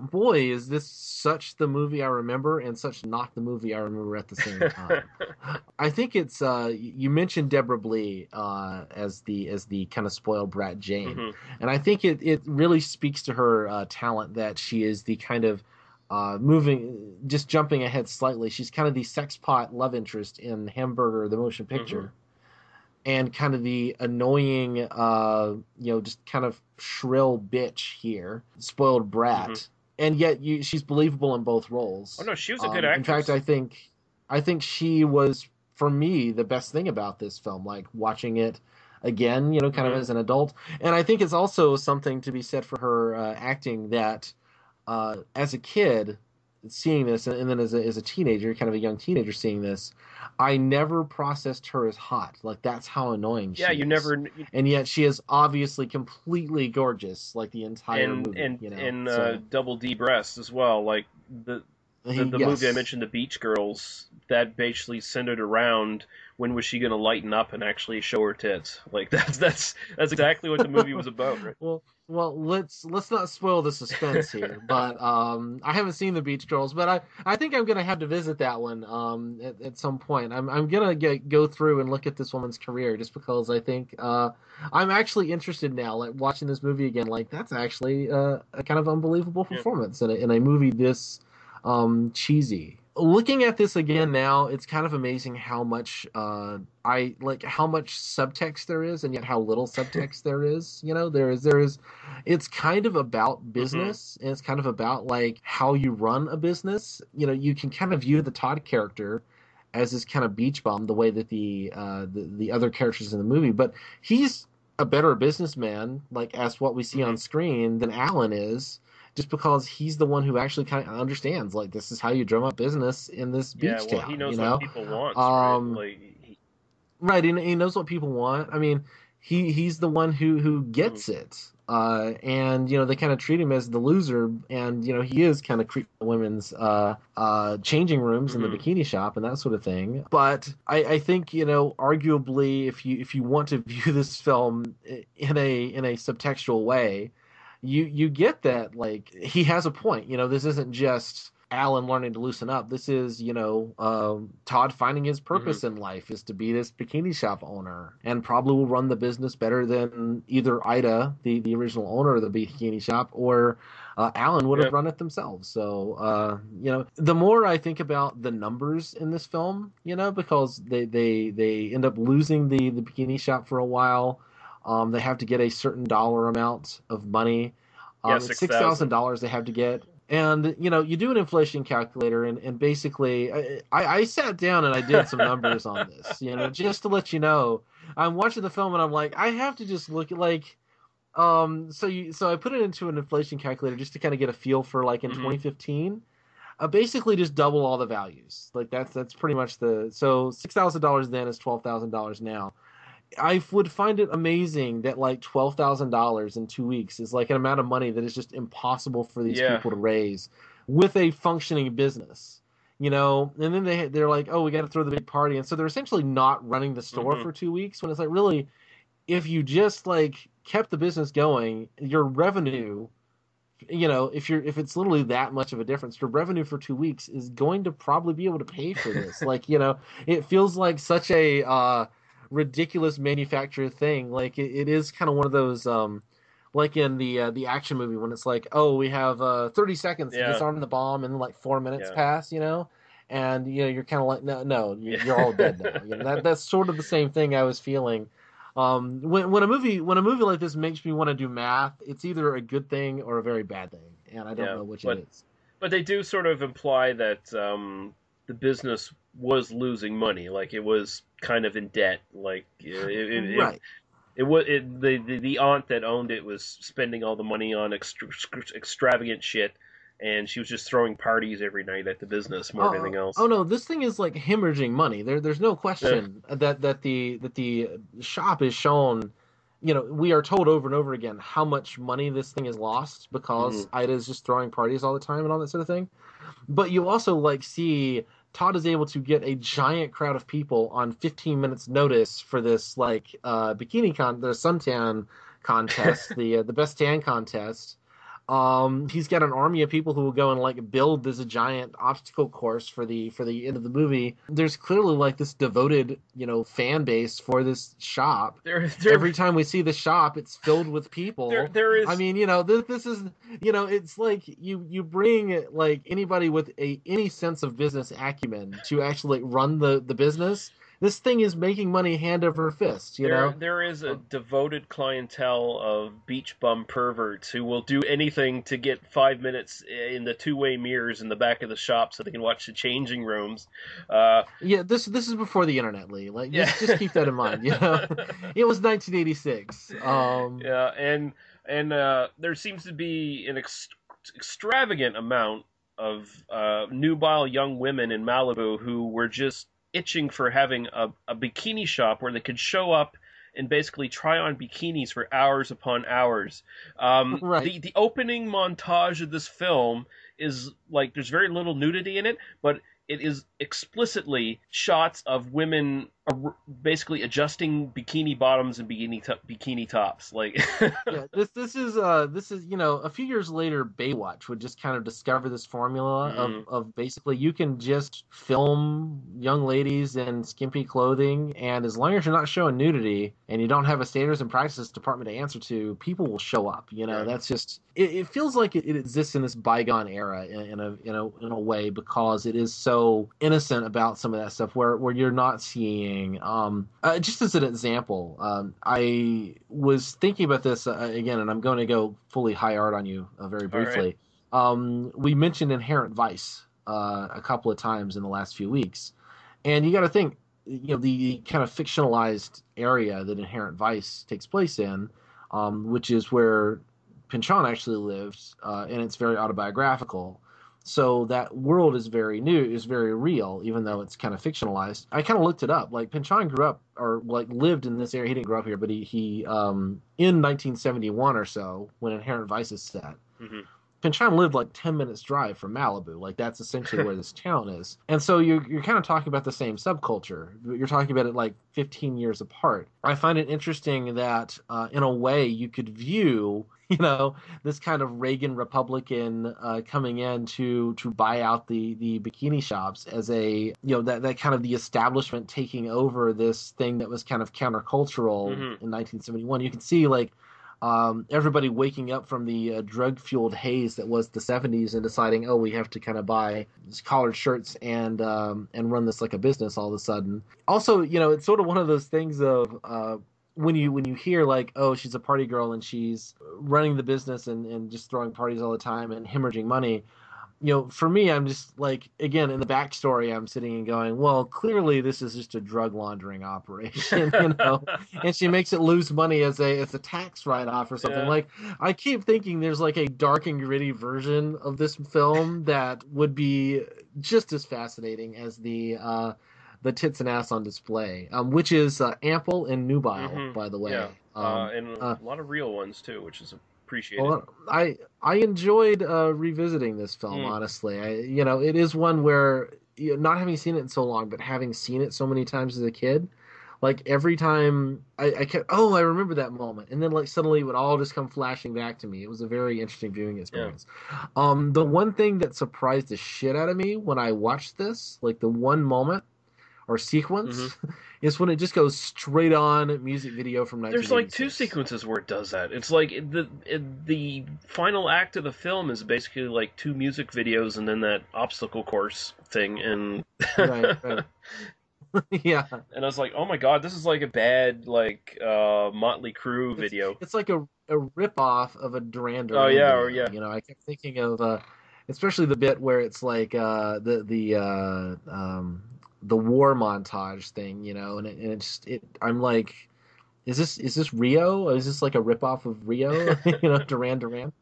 Boy, is this such the movie I remember, and such not the movie I remember at the same time. <laughs> I think it's uh, you mentioned Debra Blee uh, as the as the kind of spoiled brat Jane, Mhm. and I think it it really speaks to her uh, talent that she is the kind of uh, moving just jumping ahead slightly. She's kind of the sex pot love interest in Hamburger the motion picture. And kind of the annoying, uh, you know, just kind of shrill bitch here, spoiled brat, Mhm. and yet you, she's believable in both roles. Oh no, she was a Um, good In fact, I think I think she was for me the best thing about this film. Like watching it again, you know, kind Mhm. of as an adult, and I think it's also something to be said for her uh, acting that uh, as a kid seeing this and then as a, as a teenager kind of a young teenager seeing this i never processed her as hot like that's how annoying she yeah, you is. never and yet she is obviously completely gorgeous like the entire and movie and you know and so, uh, double D breasts as well. Like the the, the yes. movie I mentioned, The Beach Girls, that basically centered around when was she going to lighten up and actually show her tits. Like <laughs> that's that's that's exactly what the movie was about. Right? Well, well, let's let's not spoil the suspense here. <laughs> but um, I haven't seen the Beach Girls, but I, I think I'm gonna have to visit that one um, at, at some point. I'm I'm gonna get go through and look at this woman's career just because I think uh, I'm actually interested now. Like watching this movie again, like that's actually uh, a kind of unbelievable Yeah. performance in a, in a movie this um, cheesy. Looking at this again now, it's kind of amazing how much uh, I like how much subtext there is, and yet how little <laughs> subtext there is. You know, there is there is. It's kind of about business, and it's kind of about like how you run a business. You know, you can kind of view the Todd character as this kind of beach bum, the way that the uh, the, the other characters in the movie, but he's a better businessman, like as what we see on screen, than Alan is just because he's the one who actually kind of understands like this is how you drum up business in this beach Yeah, well, town he knows you know what people want. Um, right? Like, he, right he, he knows what people want i mean he he's the one who who gets Mm-hmm. it uh and you know they kind of treat him as the loser and you know he is kind of creeping women's uh uh changing rooms in Mhm. the bikini shop and that sort of thing but i i think you know arguably if you if you want to <laughs> view this film in a in a subtextual way you you get that like he has a point you know this isn't just alan learning to loosen up this is you know um, todd finding his purpose Mm-hmm. in life is to be this bikini shop owner and probably will run the business better than either ida the, the original owner of the bikini shop or uh, alan would have Yeah. run it themselves so uh, you know the more i think about the numbers in this film you know because they they they end up losing the the bikini shop for a while um, they have to get a certain dollar amount of money. Um, Yeah, $6,000. six thousand dollars they have to get, and you know you do an inflation calculator, and, and basically I, I, sat down and I did some <laughs> numbers on this, you know, just to let you know. I'm watching the film and I'm like, I have to just look at like, um, so you so I put it into an inflation calculator just to kind of get a feel for like in Mhm. 2015. Uh, basically, just double all the values. Like that's that's pretty much the so six thousand dollars then is twelve thousand dollars now. I would find it amazing that like twelve thousand dollars in two weeks is like an amount of money that is just impossible for these Yeah. people to raise with a functioning business. You know, and then they they're like, oh, we got to throw the big party, and so they're essentially not running the store Mhm. for two weeks. When it's like, really, if you just like kept the business going, your revenue, you know, if you're if it's literally that much of a difference, your revenue for two weeks is going to probably be able to pay for this. <laughs> like, you know, it feels like such a uh, ridiculous manufactured thing. Like it, it is kind of one of those um like in the uh, the action movie when it's like, oh, we have uh 30 seconds Yeah. to disarm the bomb and like 4 minutes Yeah. pass, you know? And you know, you're kind of like no no, you- Yeah. you're all dead now. <laughs> You know, that that's sort of the same thing I was feeling um when when a movie when a movie like this makes me want to do math, it's either a good thing or a very bad thing, and I don't Yeah, know which but- it is. but they do sort of imply that um, the business was losing money, like it was kind of in debt, like it, it, it, right. it was it, the, the the aunt that owned it was spending all the money on extra, extravagant shit, and she was just throwing parties every night at the business more than Oh, anything else. Oh no, this thing is like hemorrhaging money. There, there's no question that that the that the shop is shown, you know, we are told over and over again how much money this thing has lost because Mm-hmm. Ida is just throwing parties all the time and all that sort of thing. But you also like see Todd is able to get a giant crowd of people on 15 minutes notice for this like uh, bikini con the suntan contest, <laughs> the uh, the best tan contest. Um, he's got an army of people who will go and like build this giant obstacle course for the for the end of the movie. There's clearly like this devoted, you know, fan base for this shop. There, there, Every time we see the shop, it's filled with people. there, there is. I mean, you know, this this is you know, it's like you you bring like anybody with a any sense of business acumen to actually like, run the the business. This thing is making money hand over fist. You there, know, there is a devoted clientele of beach bum perverts who will do anything to get five minutes in the two-way mirrors in the back of the shop so they can watch the changing rooms. Uh, yeah. This this is before the internet, Lee. Like, Yeah. just, just keep that in mind. You know, <laughs> it was 1986. Um, yeah, and and uh, there seems to be an ex- extravagant amount of uh, nubile young women in Malibu who were just itching for having a, a bikini shop where they could show up and basically try on bikinis for hours upon hours. Um, <laughs> Right. The the opening montage of this film is like there's very little nudity in it, but it is explicitly shots of women basically adjusting bikini bottoms and bikini to- bikini tops. Like, <laughs> yeah, this this is uh this is you know a few years later Baywatch would just kind of discover this formula Mhm. of of basically you can just film young ladies in skimpy clothing and as long as you're not showing nudity and you don't have a standards and practices department to answer to people will show up you know Yeah. that's just it, it feels like it, it exists in this bygone era in, in a in a in a way because it is so innocent about some of that stuff where where you're not seeing um uh, just as an example um I was thinking about this uh, again and I'm going to go fully high art on you uh, very All right. briefly um we mentioned inherent vice uh, a couple of times in the last few weeks and you got to think you know the kind of fictionalized area that inherent vice takes place in um, which is where Pynchon actually lived, uh, and it's very autobiographical. So that world is very new, is very real, even though it's kind of fictionalized. I kind of looked it up. Like Pynchon grew up or like lived in this area. He didn't grow up here, but he he um, in 1971 or so when Inherent Vice is set. Mhm. Pynchon lived like 10 minutes drive from Malibu. Like that's essentially where this <laughs> town is. And so you're, you're kind of talking about the same subculture. You're talking about it like 15 years apart. I find it interesting that uh, in a way you could view, <laughs> you know, this kind of Reagan Republican uh, coming in to, to buy out the, the bikini shops as a, you know, that, that kind of the establishment taking over this thing that was kind of countercultural Mhm. in 1971. You can see like um, everybody waking up from the uh, drug fueled haze that was the 70s and deciding, oh, we have to kind of buy these collared shirts and um, and run this like a business all of a sudden. Also, you know, it's sort of one of those things of uh, when you when you hear like, oh, she's a party girl and she's running the business and, and just throwing parties all the time and hemorrhaging money. You know, for me, I'm just like again in the backstory, I'm sitting and going, well, clearly this is just a drug laundering <laughs> operation, you know <laughs> and she makes it lose money as a as a tax write off or something. Yeah. Like I keep thinking there's like a dark and gritty version of this film that would be just as fascinating as the uh the tits and ass on display, um, which is uh, ample and nubile, Mhm. by the way. yeah, Um, uh, and uh, a lot of real ones too, which is appreciated. well, I I enjoyed uh, revisiting this film. Mm. Honestly, I, you know, it is one where you know, not having seen it in so long, but having seen it so many times as a kid, like every time I, I kept, oh, I remember that moment, and then like suddenly it would all just come flashing back to me. It was a very interesting viewing experience. Um, the one thing that surprised the shit out of me when I watched this, like the one moment or sequence, Mm-hmm. <laughs> is when it just goes straight on music video from 1986. There's like two sequences where it does that. It's like the it, the final act of the film is basically like two music videos and then that obstacle course thing, and <laughs> right, right. <laughs> yeah. and I was like, oh my god, this is like a bad like uh, Motley Crue video. It's like a a rip off of a Duran Duran. Oh, yeah, or yeah. You know, I kept thinking of uh, especially the bit where it's like uh, the the uh, um, the war montage thing. You know, and it, and it's it. I'm like, is this is this Rio? Is this like a rip off of Rio? <laughs> <laughs> you know, Duran Duran.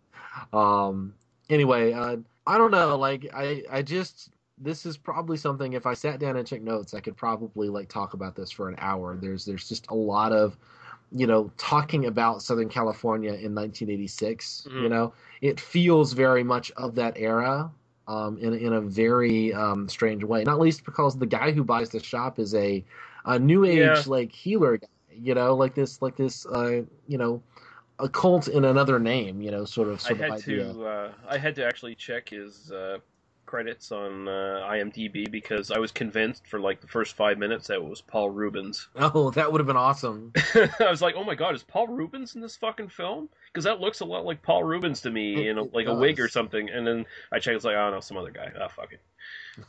Um. Anyway, uh, I don't know. Like, I I just. This is probably something. If I sat down and took notes, I could probably like talk about this for an hour. There's there's just a lot of you know, talking about Southern California in 1986. Mhm. You know, it feels very much of that era. Um, in in a very um, strange way, not least because the guy who buys the shop is a, a new age Yeah. like healer guy, you know, like this like this uh, you know, a cult in another name, you know, sort of I sort of had idea. to uh, I had to actually check his uh, credits on uh, IMDb because I was convinced for like the first five minutes that it was Paul Reubens. <laughs> Oh, that would have been awesome. I was like, oh my god, is Paul Reubens in this fucking film? Because that looks a lot like Paul Reubens to me, It- in a, it like a wig or something. And then I checked, it's like, oh no, some other guy. Ah, fuck it.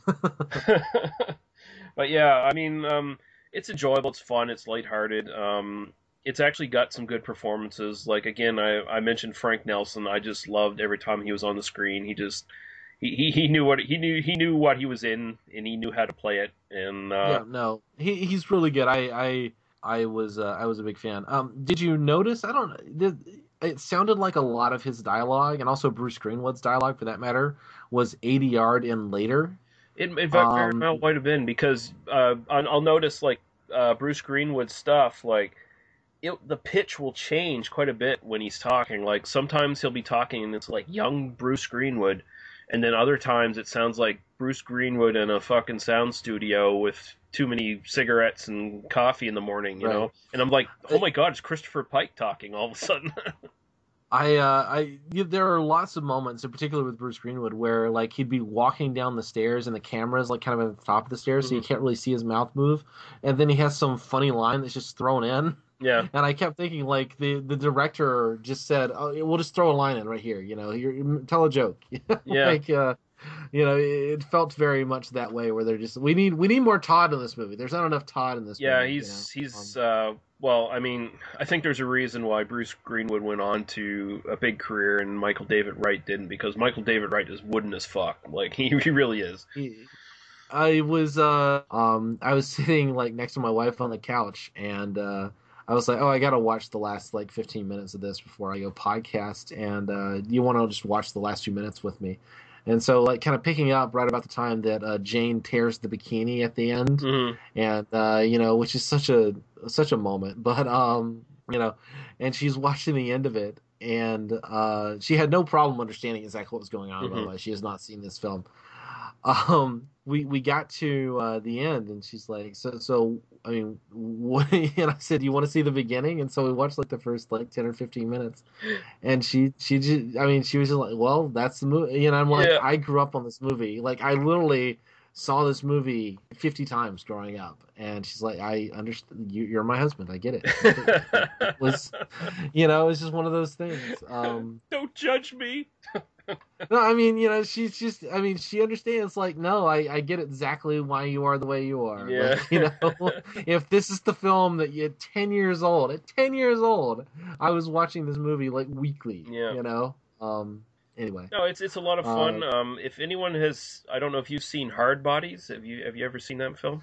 <laughs> <laughs> but yeah, I mean, um, it's enjoyable. It's fun. It's lighthearted. Um, it's actually got some good performances. Like again, I, I mentioned Frank Nelson. I just loved every time he was on the screen. He just he, he, knew what he knew he knew what he was in, and he knew how to play it. And uh, yeah, no, he he's really good. I I I was uh, I was a big fan. Um, did you notice? I don't. Did, it sounded like a lot of his dialogue, and also Bruce Greenwood's dialogue, for that matter, was ADR'd in later. It, very very Um, well might have been because uh, I'll I'll notice like uh, Bruce Greenwood stuff like it, the pitch will change quite a bit when he's talking. Like sometimes he'll be talking and it's like young Bruce Greenwood, and then other times it sounds like Bruce Greenwood in a fucking sound studio with too many cigarettes and coffee in the morning, you Right. know. And I'm like, oh my god, it's Christopher Pike talking all of a sudden. <laughs> I uh I yeah, there are lots of moments, in particular with Bruce Greenwood, where like he'd be walking down the stairs and the camera's like kind of at the top of the stairs, so you Mhm. can't really see his mouth move, and then he has some funny line that's just thrown in. Yeah, And I kept thinking, like the the director just said, "Oh, we'll just throw a line in right here. You know, you tell a joke." <laughs> Yeah. like, uh, you know, it, felt very much that way, where they're just, we need we need more Todd in this movie. There's not enough Todd in this. Yeah, movie, you he's know? he's Um, uh well, I mean, I think there's a reason why Bruce Greenwood went on to a big career and Michael David Wright didn't because Michael David Wright is wooden as fuck. Like <laughs> he, he really is. he- I was uh um I was <laughs> sitting like next to my wife on the couch and uh I was like, oh, I gotta watch the last like 15 minutes of this before I go podcast, and uh, you want to just watch the last few minutes with me, and so like kind of picking up right about the time that uh, Jane tears the bikini at the end, Mhm. and uh, you know, which is such a such a moment. <laughs> But um, you know, and she's watching the end of it, and uh, she had no problem understanding exactly what was going on. By the Mhm. way, she has not seen this film. Um, we we got to uh, the end, and she's like, "So so, I mean, what?" <laughs> And I said, "You want to see the beginning?" And so we watched like the first like ten or fifteen minutes, and she she just, I mean, she was just like, "Well, that's the movie," and I'm like, Yeah. "I grew up on this movie. Like, I literally." Saw this movie 50 times growing up and she's like i understand you, you're my husband i get it <laughs> it was you know it's just one of those things um Don't judge me. no i mean you know she's just i mean she understands like no i i get exactly why you are the way you are Yeah. Like, <laughs> you know if this is the film that you at 10 years old at 10 years old i was watching this movie like weekly Yeah. you know um anyway No, it's it's a lot of fun. Uh, um, if anyone has, I don't know if you've seen Hard Bodies. Have you have you ever seen that film?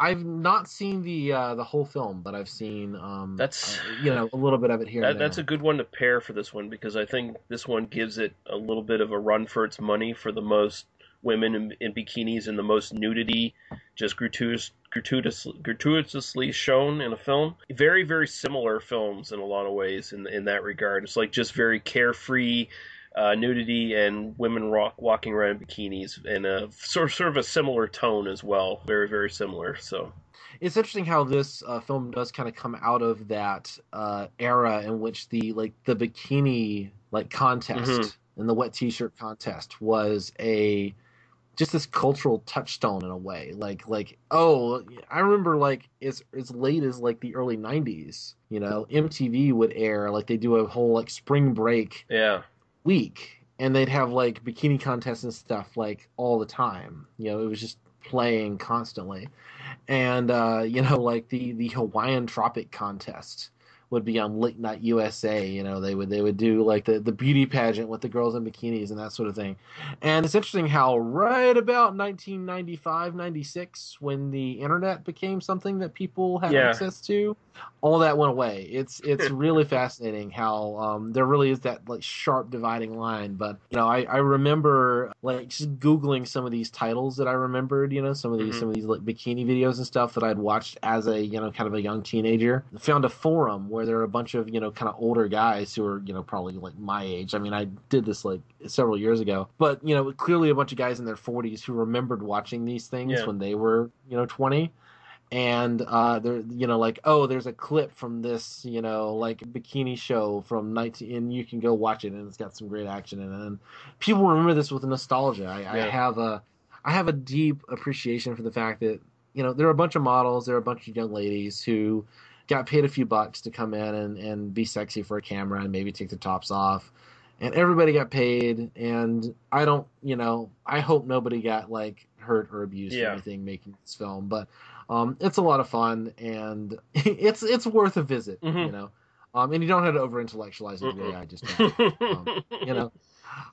I've not seen the uh, the whole film, but I've seen um, That's- uh, you know a little bit of it here. That, that's a good one to pair for this one because I think this one gives it a little bit of a run for its money for the most women in, in bikinis and the most nudity, just gratuitous, gratuitous, gratuitously shown in a film. Very, very similar films in a lot of ways in in that regard. It's like just very carefree. Uh, nudity and women rock, walking around in bikinis in a sort of, sort of a similar tone as well. Very, very similar. So, It's interesting how this uh, film does kind of come out of that uh, era in which the like the bikini like contest Mhm. and the wet t-shirt contest was a just this cultural touchstone in a way. Like like oh, I remember like as as late as like the early '90s, you know, MTV would air like they do a whole like spring break yeah. Week and they'd have like bikini contests and stuff like all the time. You know it was just playing constantly. And uh you know like the the hawaiian tropic contest would be on late night usa you know they would they would do like the the beauty pageant with the girls in bikinis and that sort of thing and it's interesting how right about 1995 96 when the internet became something that people had Yeah. access to all that went away. It's it's <laughs> really fascinating how um, there really is that like sharp dividing line. But you know, I, I remember like just googling some of these titles that I remembered. You know, some of these Mhm. some of these like bikini videos and stuff that I'd watched as a you know kind of a young teenager. Found a forum where there are a bunch of you know kind of older guys who are you know probably like my age. I mean, I did this like several years ago, but you know clearly a bunch of guys in their 40s who remembered watching these things Yeah. when they were you know 20 and uh they're you know like oh there's a clip from this you know like bikini show from 19 and you can go watch it and it's got some great action in it. And people remember this with nostalgia. I, I have a i have a deep appreciation for the fact that you know there are a bunch of models there are a bunch of young ladies who got paid a few bucks to come in and, and be sexy for a camera and maybe take the tops off. And everybody got paid. And i don't you know i hope nobody got like hurt or abused Yeah. or anything making this film. But um, it's a lot of fun. And <laughs> it's it's worth a visit Mhm. you know. Um, and you don't have to over intellectualize it the way i just um, you know <laughs>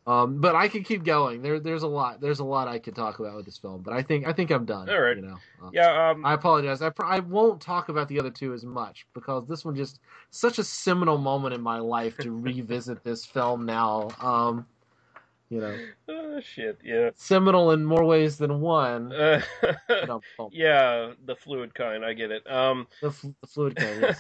um, but i could keep going there there's a lot there's a lot i could talk about with this film but i think i think i'm done All right. you know Uh, yeah. Um, I apologize. I, pr- I won't talk about the other two as much because this one just such a seminal moment in my life to <laughs> revisit this film now. Um, you know, oh, shit. Yeah. seminal in more ways than one. Uh, <laughs> yeah. The fluid kind. I get it. Um. the, fl- the fluid kind. Yes.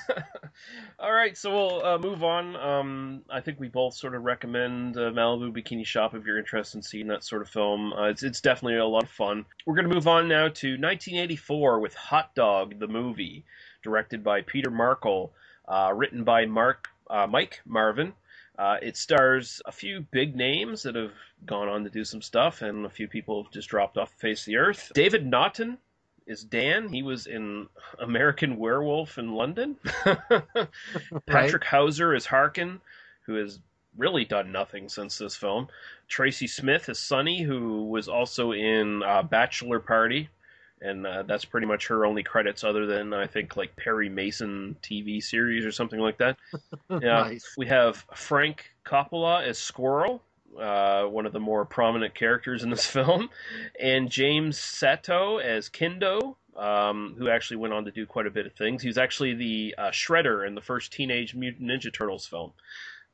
<laughs> All right, so we'll uh, move on. Um, I think we both sort of recommend uh, Malibu Bikini Shop if you're interested in seeing that sort of film. Uh, it's, it's definitely a lot of fun. We're going to move on now to 1984 with Hot Dog, the movie, directed by Peter Markle, uh, written by Mark uh, Mike Marvin. Uh, it stars a few big names that have gone on to do some stuff, and a few people have just dropped off the face of the earth. David Naughton is Dan. He was in American Werewolf in London. <laughs> Patrick Houser is Harkin, who has really done nothing since this film. Tracy Smith is Sunny, who was also in uh, Bachelor Party, and uh, that's pretty much her only credits, other than I think like Perry Mason TV series or something like that. <laughs> Yeah. nice. We have Frank Koppola as Squirrel, uh, one of the more prominent characters in this <laughs> film, and James Saito as Kendo, um, who actually went on to do quite a bit of things. He was actually the uh, Shredder in the first Teenage Mutant Ninja Turtles film.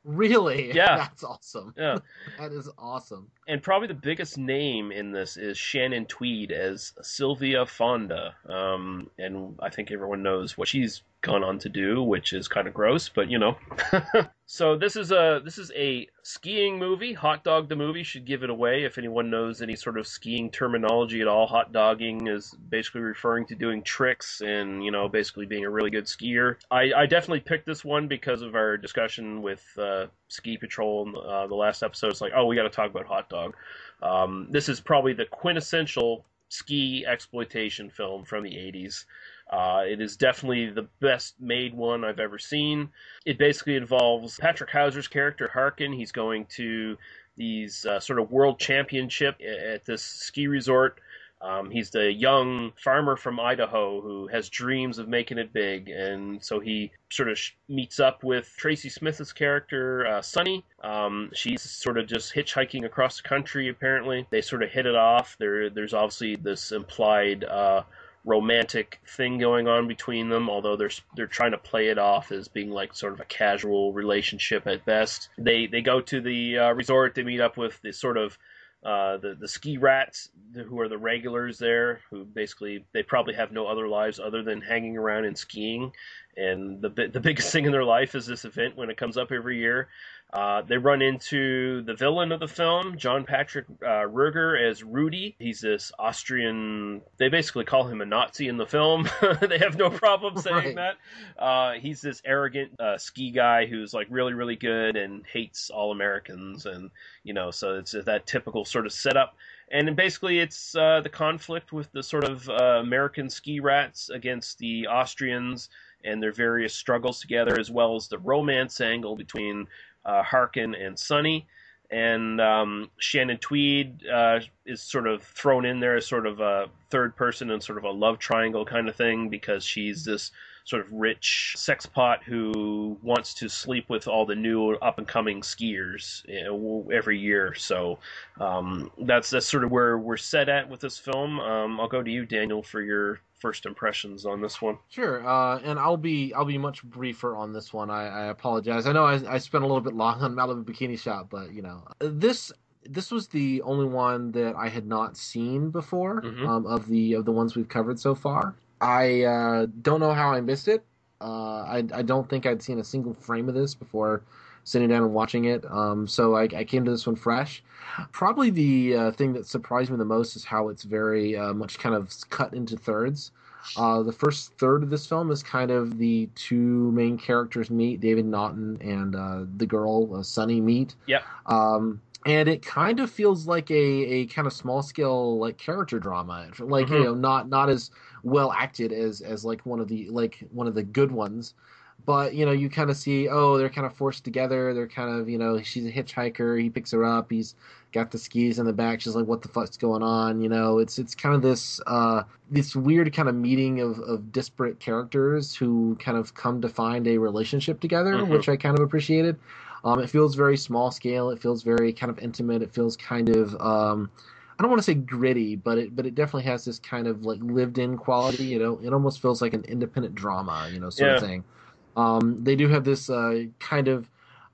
Really? <laughs> Yeah. That's awesome. Yeah. <laughs> That is awesome. And probably the biggest name in this is Shannon Tweed as Sylvia Fonda. Um, and I think everyone knows what she's gone on to do, which is kind of gross, but you know. <laughs> so this is a this is a skiing movie. Hot Dog the movie should give it away if anyone knows any sort of skiing terminology at all. Hot dogging is basically referring to doing tricks and you know basically being a really good skier. I, I definitely picked this one because of our discussion with uh, Ski Patrol in uh, the last episode. It's like, oh, we got to talk about Hot Dog. Um, this is probably the quintessential ski exploitation film from the 80s. Uh, it is definitely the best made one I've ever seen. It basically involves Patrick Houser's character Harkin. He's going to these uh, sort of world championship at this ski resort. Um, he's the young farmer from Idaho who has dreams of making it big, and so he sort of meets up with Tracy Smith's character, uh, Sunny. Um, she's sort of just hitchhiking across the country. Apparently, they sort of hit it off. There, there's obviously this implied uh, romantic thing going on between them, although they're they're trying to play it off as being like sort of a casual relationship at best. They they go to the uh, resort. They meet up with this sort of uh, the the ski rats who are the regulars there, who basically they probably have no other lives other than hanging around and skiing. And the the <laughs> biggest thing in their life is this event when it comes up every year. Uh, they run into the villain of the film, John Patrick uh, Ruger, as Rudy. He's this Austrian. They basically call him a Nazi in the film. <laughs> they have no problem saying Right. that. Uh, he's this arrogant uh, ski guy who's like really, really good and hates all Americans, and you know, so it's that typical sort of setup. And basically, it's uh, the conflict with the sort of uh, American ski rats against the Austrians and their various struggles together, as well as the romance angle between uh, Harkin and Sunny. And um, Shannon Tweed uh, is sort of thrown in there as sort of a third person and sort of a love triangle kind of thing because she's this sort of rich sex pot who wants to sleep with all the new up and coming skiers every year. So um, that's that's sort of where we're set at with this film. Um, I'll go to you, Daniel, for your first impressions on this one. Sure, uh, and I'll be I'll be much briefer on this one. I, I apologize. I know I, I spent a little bit long <laughs> on Malibu Bikini Shop, but you know this this was the only one that I had not seen before Mhm. um, of the of the ones we've covered so far. I uh, don't know how I missed it. Uh, I I don't think I'd seen a single frame of this before sitting down and watching it. Um, so I, I came to this one fresh. Probably the uh, thing that surprised me the most is how it's very uh, much kind of cut into thirds. Uh, the first third of this film is kind of the two main characters meet, David Naughton and uh, the girl, uh, Sunny, meet. Yep. Um, and it kind of feels like a, a kind of small scale like character drama, like Mhm. you know, not not as well acted as as like one of the like one of the good ones but you know you kind of see oh they're kind of forced together. They're kind of you know she's a hitchhiker. He picks her up. He's got the skis in the back. She's like what the fuck's going on? You know it's it's kind of this uh this weird kind of meeting of of disparate characters who kind of come to find a relationship together Mhm. which i kind of appreciated. Um it feels very small scale. It feels very kind of intimate. It feels kind of um I don't want to say gritty, but it but it definitely has this kind of like lived in quality. You know, it almost feels like an independent drama, you know, sort of thing. Um, they do have this uh, kind of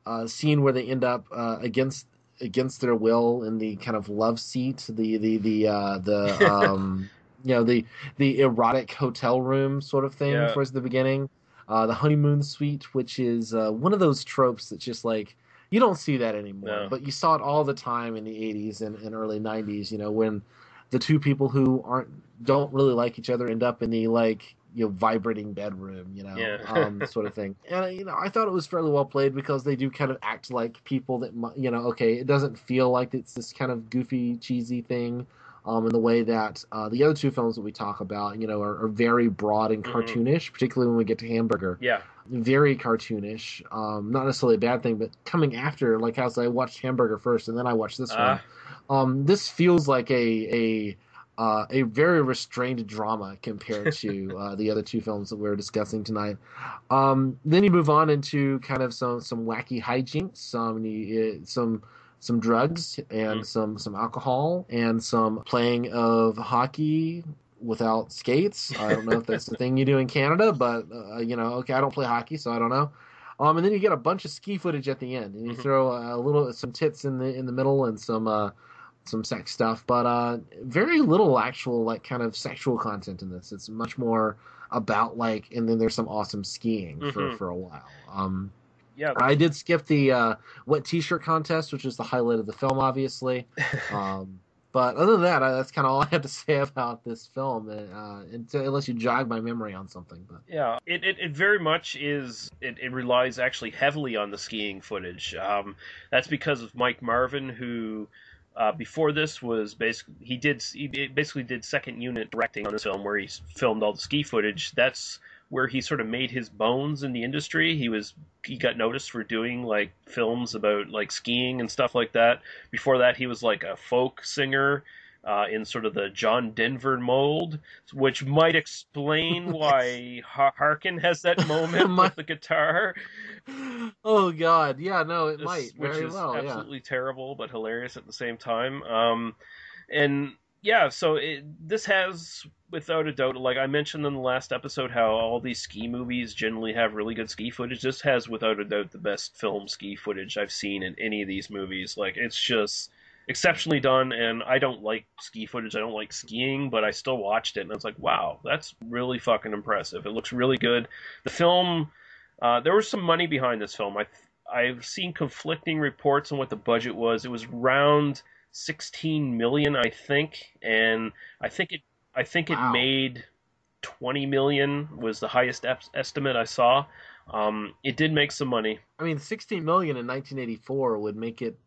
uh, scene where they end up uh, against against their will in the kind of love seat, the the the uh, the <laughs> um, you know the the erotic hotel room sort of thing Yeah. towards the beginning. Uh, the honeymoon suite, which is uh, one of those tropes that's just like you don't see that anymore, No. but you saw it all the time in the 80s and, and early 90s. You know when the two people who aren't don't really like each other end up in the like you know vibrating bedroom you know Yeah. um, <laughs> sort of thing and uh, you know i thought it was fairly well played because they do kind of act like people that you know okay it doesn't feel like it's this kind of goofy cheesy thing um, in the way that uh, the other two films that we talk about you know are, are very broad and Mhm. cartoonish particularly when we get to hamburger Yeah. very cartoonish um, not necessarily a bad thing but coming after like as i watched hamburger first and then i watched this one Ah. um, this feels like a a uh, a very restrained drama compared to <laughs> uh, the other two films that we are discussing tonight. Um, then you move on into kind of some some wacky hijinks, some some some drugs and Mhm. some some alcohol and some playing of hockey without skates. I don't know if that's the thing you do in Canada, but uh, you know, okay, I don't play hockey, so I don't know. Um, and then you get a bunch of ski footage at the end, and you Mhm. throw a little some tits in the in the middle and some uh, some sex stuff, but uh, very little actual like kind of sexual content in this. It's much more about like, and then there's some awesome skiing for Mhm. for a while. Um, Yeah. I did skip the uh, wet T-shirt contest, which is the highlight of the film, obviously. <laughs> Um, but other than that, I, that's kind of all I have to <laughs> say about this film, uh, unless you jog my memory on something. But Yeah, it, it, it very much is. It, it relies actually heavily on the skiing footage. Um, that's because of Mike Marvin, who uh, before this was basically he did he basically did second unit directing on this film where he filmed all the ski footage. That's where he sort of made his bones in the industry. He was he got noticed for doing like films about like skiing and stuff like that. Before that, he was like a folk singer. Uh, in sort of the John Denver mold, which might explain <laughs> why Harkin has that moment My- <laughs> with the guitar, oh God, yeah, no, it This- might which very is well, yeah. absolutely terrible but hilarious at the same time. Um, and yeah, so it, this has, without a doubt, like I mentioned in the last episode, how all these ski movies generally have really good ski footage. This has, without a doubt, the best film ski footage I've seen in any of these movies. Like it's just exceptionally done and I don't like ski footage. I don't like skiing, but I still watched it and I was like, wow, that's really fucking impressive. It looks really good. The film uh, there was some money behind this film. I I've seen conflicting reports on what the budget was. It was around 16 million, I think, and I think it I think it made 20 million was the highest ep- estimate I saw. Um, it did make some money. I mean, 16 million in 1984 would make it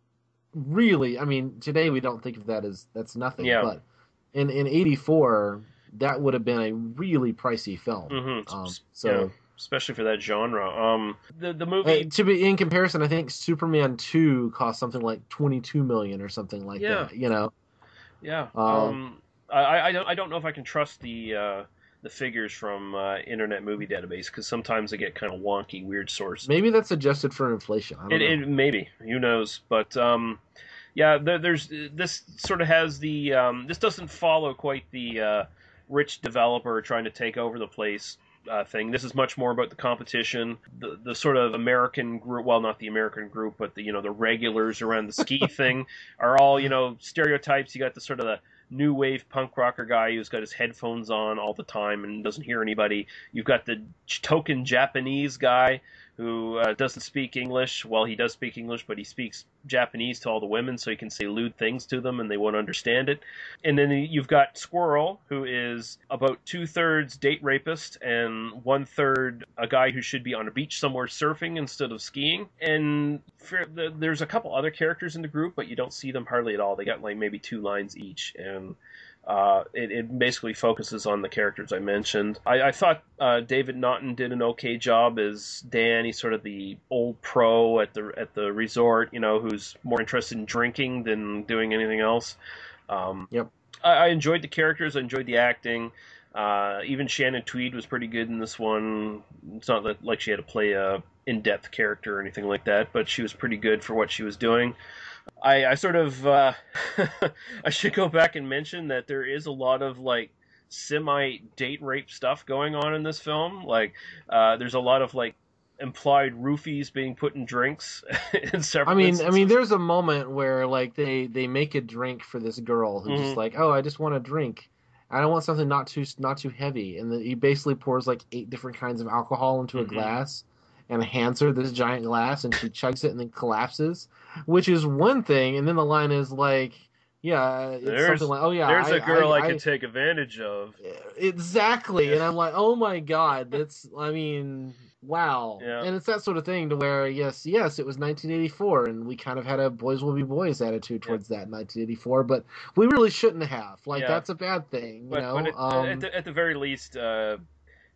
really. I mean, today we don't think of that as that's nothing, Yeah. but in in 84 that would have been a really pricey film. hmm Um, yeah, so especially for that genre. Um, the the movie. uh, to be in comparison, I think Superman 2 cost something like 22 million or something like Yeah. that. You know, Yeah. Um, Um, I, I don't I don't know if I can trust the uh, the figures from uh, Internet Movie Database because sometimes they get kind of wonky, weird sources. maybe that's adjusted for inflation. I don't It, know. it maybe who knows, but um, yeah, there, there's this sort of has the um, this doesn't follow quite the uh, rich developer trying to take over the place. Uh, thing. This is much more about the competition, the the sort of American group. Well, not the American group, but the you know the regulars around the ski <laughs> thing are all you know stereotypes. You got the sort of the new wave punk rocker guy who's got his headphones on all the time and doesn't hear anybody. You've got the token Japanese guy who uh, doesn't speak English. Well, he does speak English, but he speaks Japanese to all the women, so he can say lewd things to them and they won't understand it. And then you've got Squirrel, who is about two thirds date rapist and one third a guy who should be on a beach somewhere surfing instead of skiing. And the, there's a couple other characters in the group, but you don't see them hardly at all. They got like maybe two lines each. And uh, it, it, basically focuses on the characters I mentioned. I, I thought uh, David Naughton did an okay job as Dan. He's sort of the old pro at the at the resort, you know, who's more interested in drinking than doing anything else. Um, yep. I, I, enjoyed the characters. I enjoyed the acting. Uh, even Shannon Tweed was pretty good in this one. It's not that, like she had to play a in-depth character or anything like that, but she was pretty good for what she was doing. I, I sort of uh, <laughs> I should go back and mention that there is a lot of like semi date rape stuff going on in this film. Like uh, there's a lot of like implied roofies being put in drinks <laughs> in several I mean instances. I mean there's a moment where like they they make a drink for this girl who's Mhm. just like, "Oh, I just want a drink. I don't want something not too not too heavy." And then he basically pours like eight different kinds of alcohol into a Mhm. glass and hands her this giant glass and she chugs it and then collapses, which is one thing, and then the line is like, yeah, it's There's- something like, "Oh yeah, There's a a girl I, can take advantage of. Exactly. And I'm like, oh my god, that's I mean, wow. Yeah. And it's that sort of thing to where yes, yes, it was 1984 and we kind of had a boys will be boys attitude towards that in 1984, but we really shouldn't have. Like Yeah. that's a bad thing, you But, know. but at, um, at, the, at the very least, uh,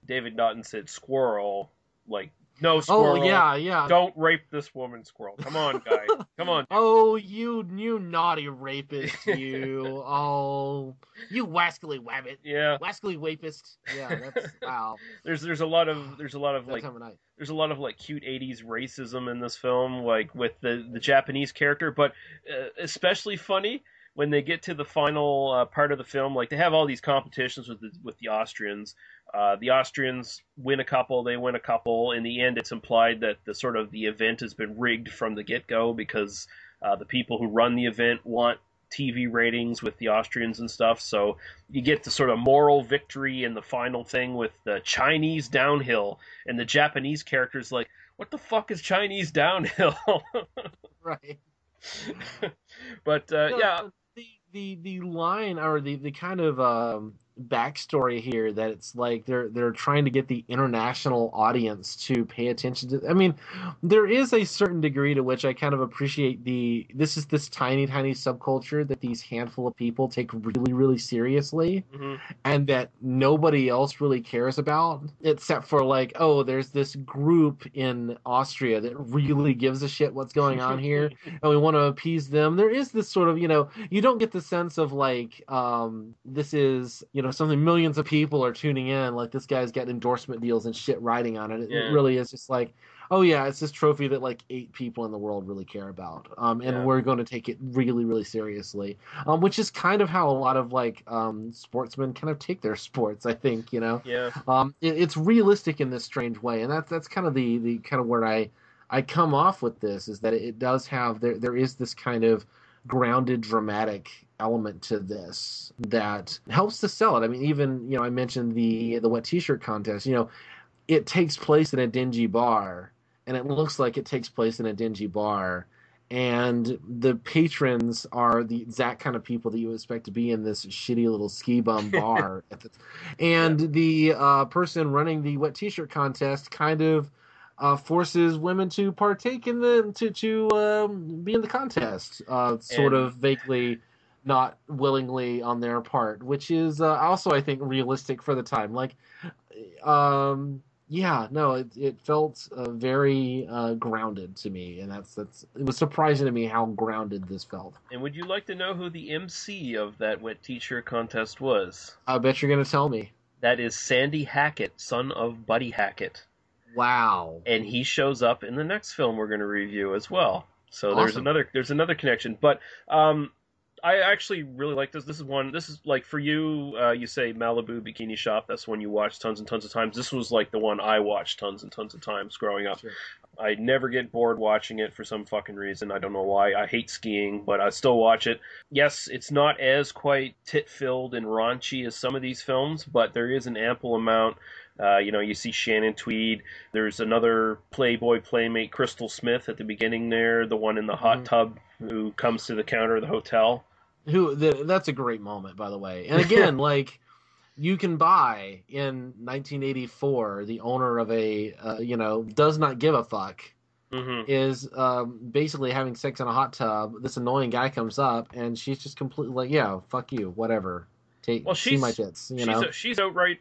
David Naughton said squirrel. Like, no squirrel. oh squirrel. yeah, yeah. Don't rape this woman, squirrel. Come on, guy. Come on. <laughs> Oh, you you naughty rapist, <laughs> you. oh, you wascally wabbit. Yeah. Wascally rapist. Yeah, that's <laughs> wow. There's there's a lot of <sighs> there's a lot of like time of night. there's a lot of like cute 80s racism in this film like with the the japanese character but uh, especially funny when they get to the final uh, part of the film like they have all these competitions with the, with the austrians uh, the austrians win a couple they win a couple in the end it's implied that the sort of the event has been rigged from the get-go because uh, the people who run the event want TV ratings with the Austrians and stuff. So you get the sort of moral victory in the final thing with the Chinese downhill and the Japanese characters like, what the fuck is Chinese downhill? <laughs> Right. <laughs> but uh, No, yeah, the the line or the the kind of um backstory here that it's like they're they're trying to get the international audience to pay attention to i mean there is a certain degree to which i kind of appreciate the this is this tiny tiny subculture that these handful of people take really really seriously mhm, and that nobody else really cares about except for like oh there's this group in austria that really gives a shit what's going on here <laughs> and we want to appease them. There is this sort of you know you don't get the sense of like um this is you know something millions of people are tuning in like this guy's got endorsement deals and shit riding on it. It Yeah. really is just like oh yeah it's this trophy that like eight people in the world really care about. Um and Yeah. we're going to take it really really seriously. Um which is kind of how a lot of like um sportsmen kind of take their sports i think you know? Yeah, um, it, it's realistic in this strange way, and that's that's kind of the the kind of where I I come off with this is that it does have there there is this kind of grounded dramatic element to this that helps to sell it. I mean, even you know I mentioned the the wet t-shirt contest. You know, it takes place in a dingy bar, and it looks like it takes place in a dingy bar. And the patrons are the exact kind of people that you would expect to be in this shitty little ski bum <laughs> bar. at the, and the uh, person running the wet t-shirt contest kind of uh, forces women to partake in the to to um, be in the contest, uh, sort And- of vaguely, not willingly on their part, which is uh, also I think realistic for the time. Like, um, yeah, no, it it felt uh, very uh, grounded to me, and that's that's it was surprising to me how grounded this felt. and would you like to know who the MC of that wet t-shirt contest was? I bet you're gonna tell me. That is Sandy Hackett, son of Buddy Hackett. Wow. and he shows up in the next film we're going to review as well. So there's another there's another connection. But um, I actually really like this. This is one. This is like for you. Uh, you say Malibu Bikini Shop. That's one you watch tons and tons of times. This was like the one I watched tons and tons of times growing up. Sure. I never get bored watching it for some fucking reason. I don't know why. I hate skiing, but I still watch it. Yes, it's not as quite tit filled and raunchy as some of these films, but there is an ample amount. Uh, you know, you see Shannon Tweed. There's another Playboy playmate, Crystal Smith, at the beginning there, the one in the hot Mhm. tub who comes to the counter of the hotel. Who the, that's a great moment, by the way. And again, <laughs> like you can buy in 1984, the owner of a uh, you know does not give a fuck hmm is um, basically having sex in a hot tub. This annoying guy comes up, and she's just completely like, "Yeah, fuck you, whatever. Take Well, see she's- my tits." You she's know, she's outright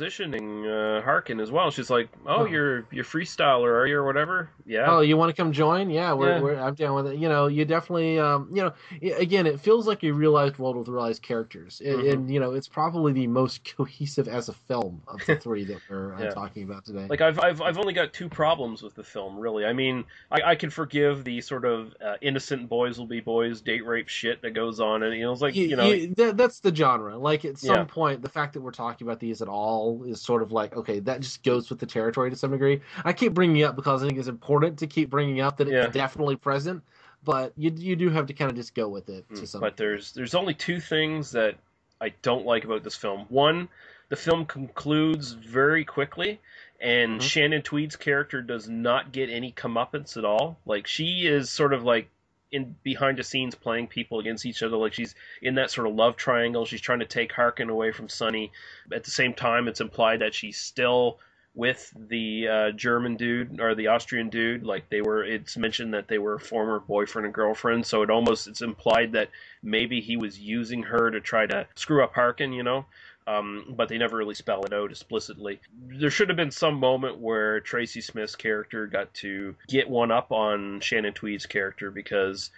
propositioning uh, Harkin as well. She's like, "Oh, Oh. you're you're freestyler, are you, or whatever?" Yeah. Oh, you want to come join? Yeah, we're, Yeah. we're I'm down with it. You know, you definitely, um, you know, again, it feels like a realized world with realized characters, and, Mhm. and you know, it's probably the most <laughs> cohesive as a film of the three that we're Yeah. talking about today. Like I've, I've I've only got two problems with the film, really. I mean, I, I can forgive the sort of uh, innocent boys will be boys date rape shit that goes on, and you know, it's like you, you know, you- that, that's the genre. Like at some Yeah. point, the fact that we're talking about these at all is sort of like okay, that just goes with the territory to some degree. I keep bringing it up because I think it's important to keep bringing up that it's definitely present, but you you do have to kind of just go with it to Mm, some. but there's there's only two things that I don't like about this film. One, the film concludes very quickly, and Mhm. Shannon Tweed's character does not get any comeuppance at all. Like she is sort of like in behind the scenes playing people against each other. Like she's in that sort of love triangle. She's trying to take Harkin away from Sunny. At the same time, it's implied that she's still with the uh, German dude or the Austrian dude. Like they were, it's mentioned that they were former boyfriend and girlfriend. So it almost it's implied that maybe he was using her to try to screw up Harkin, you know. Um, but they never really spell it out explicitly. There should have been some moment where Tracy Smith's character got to get one up on Shannon Tweed's character because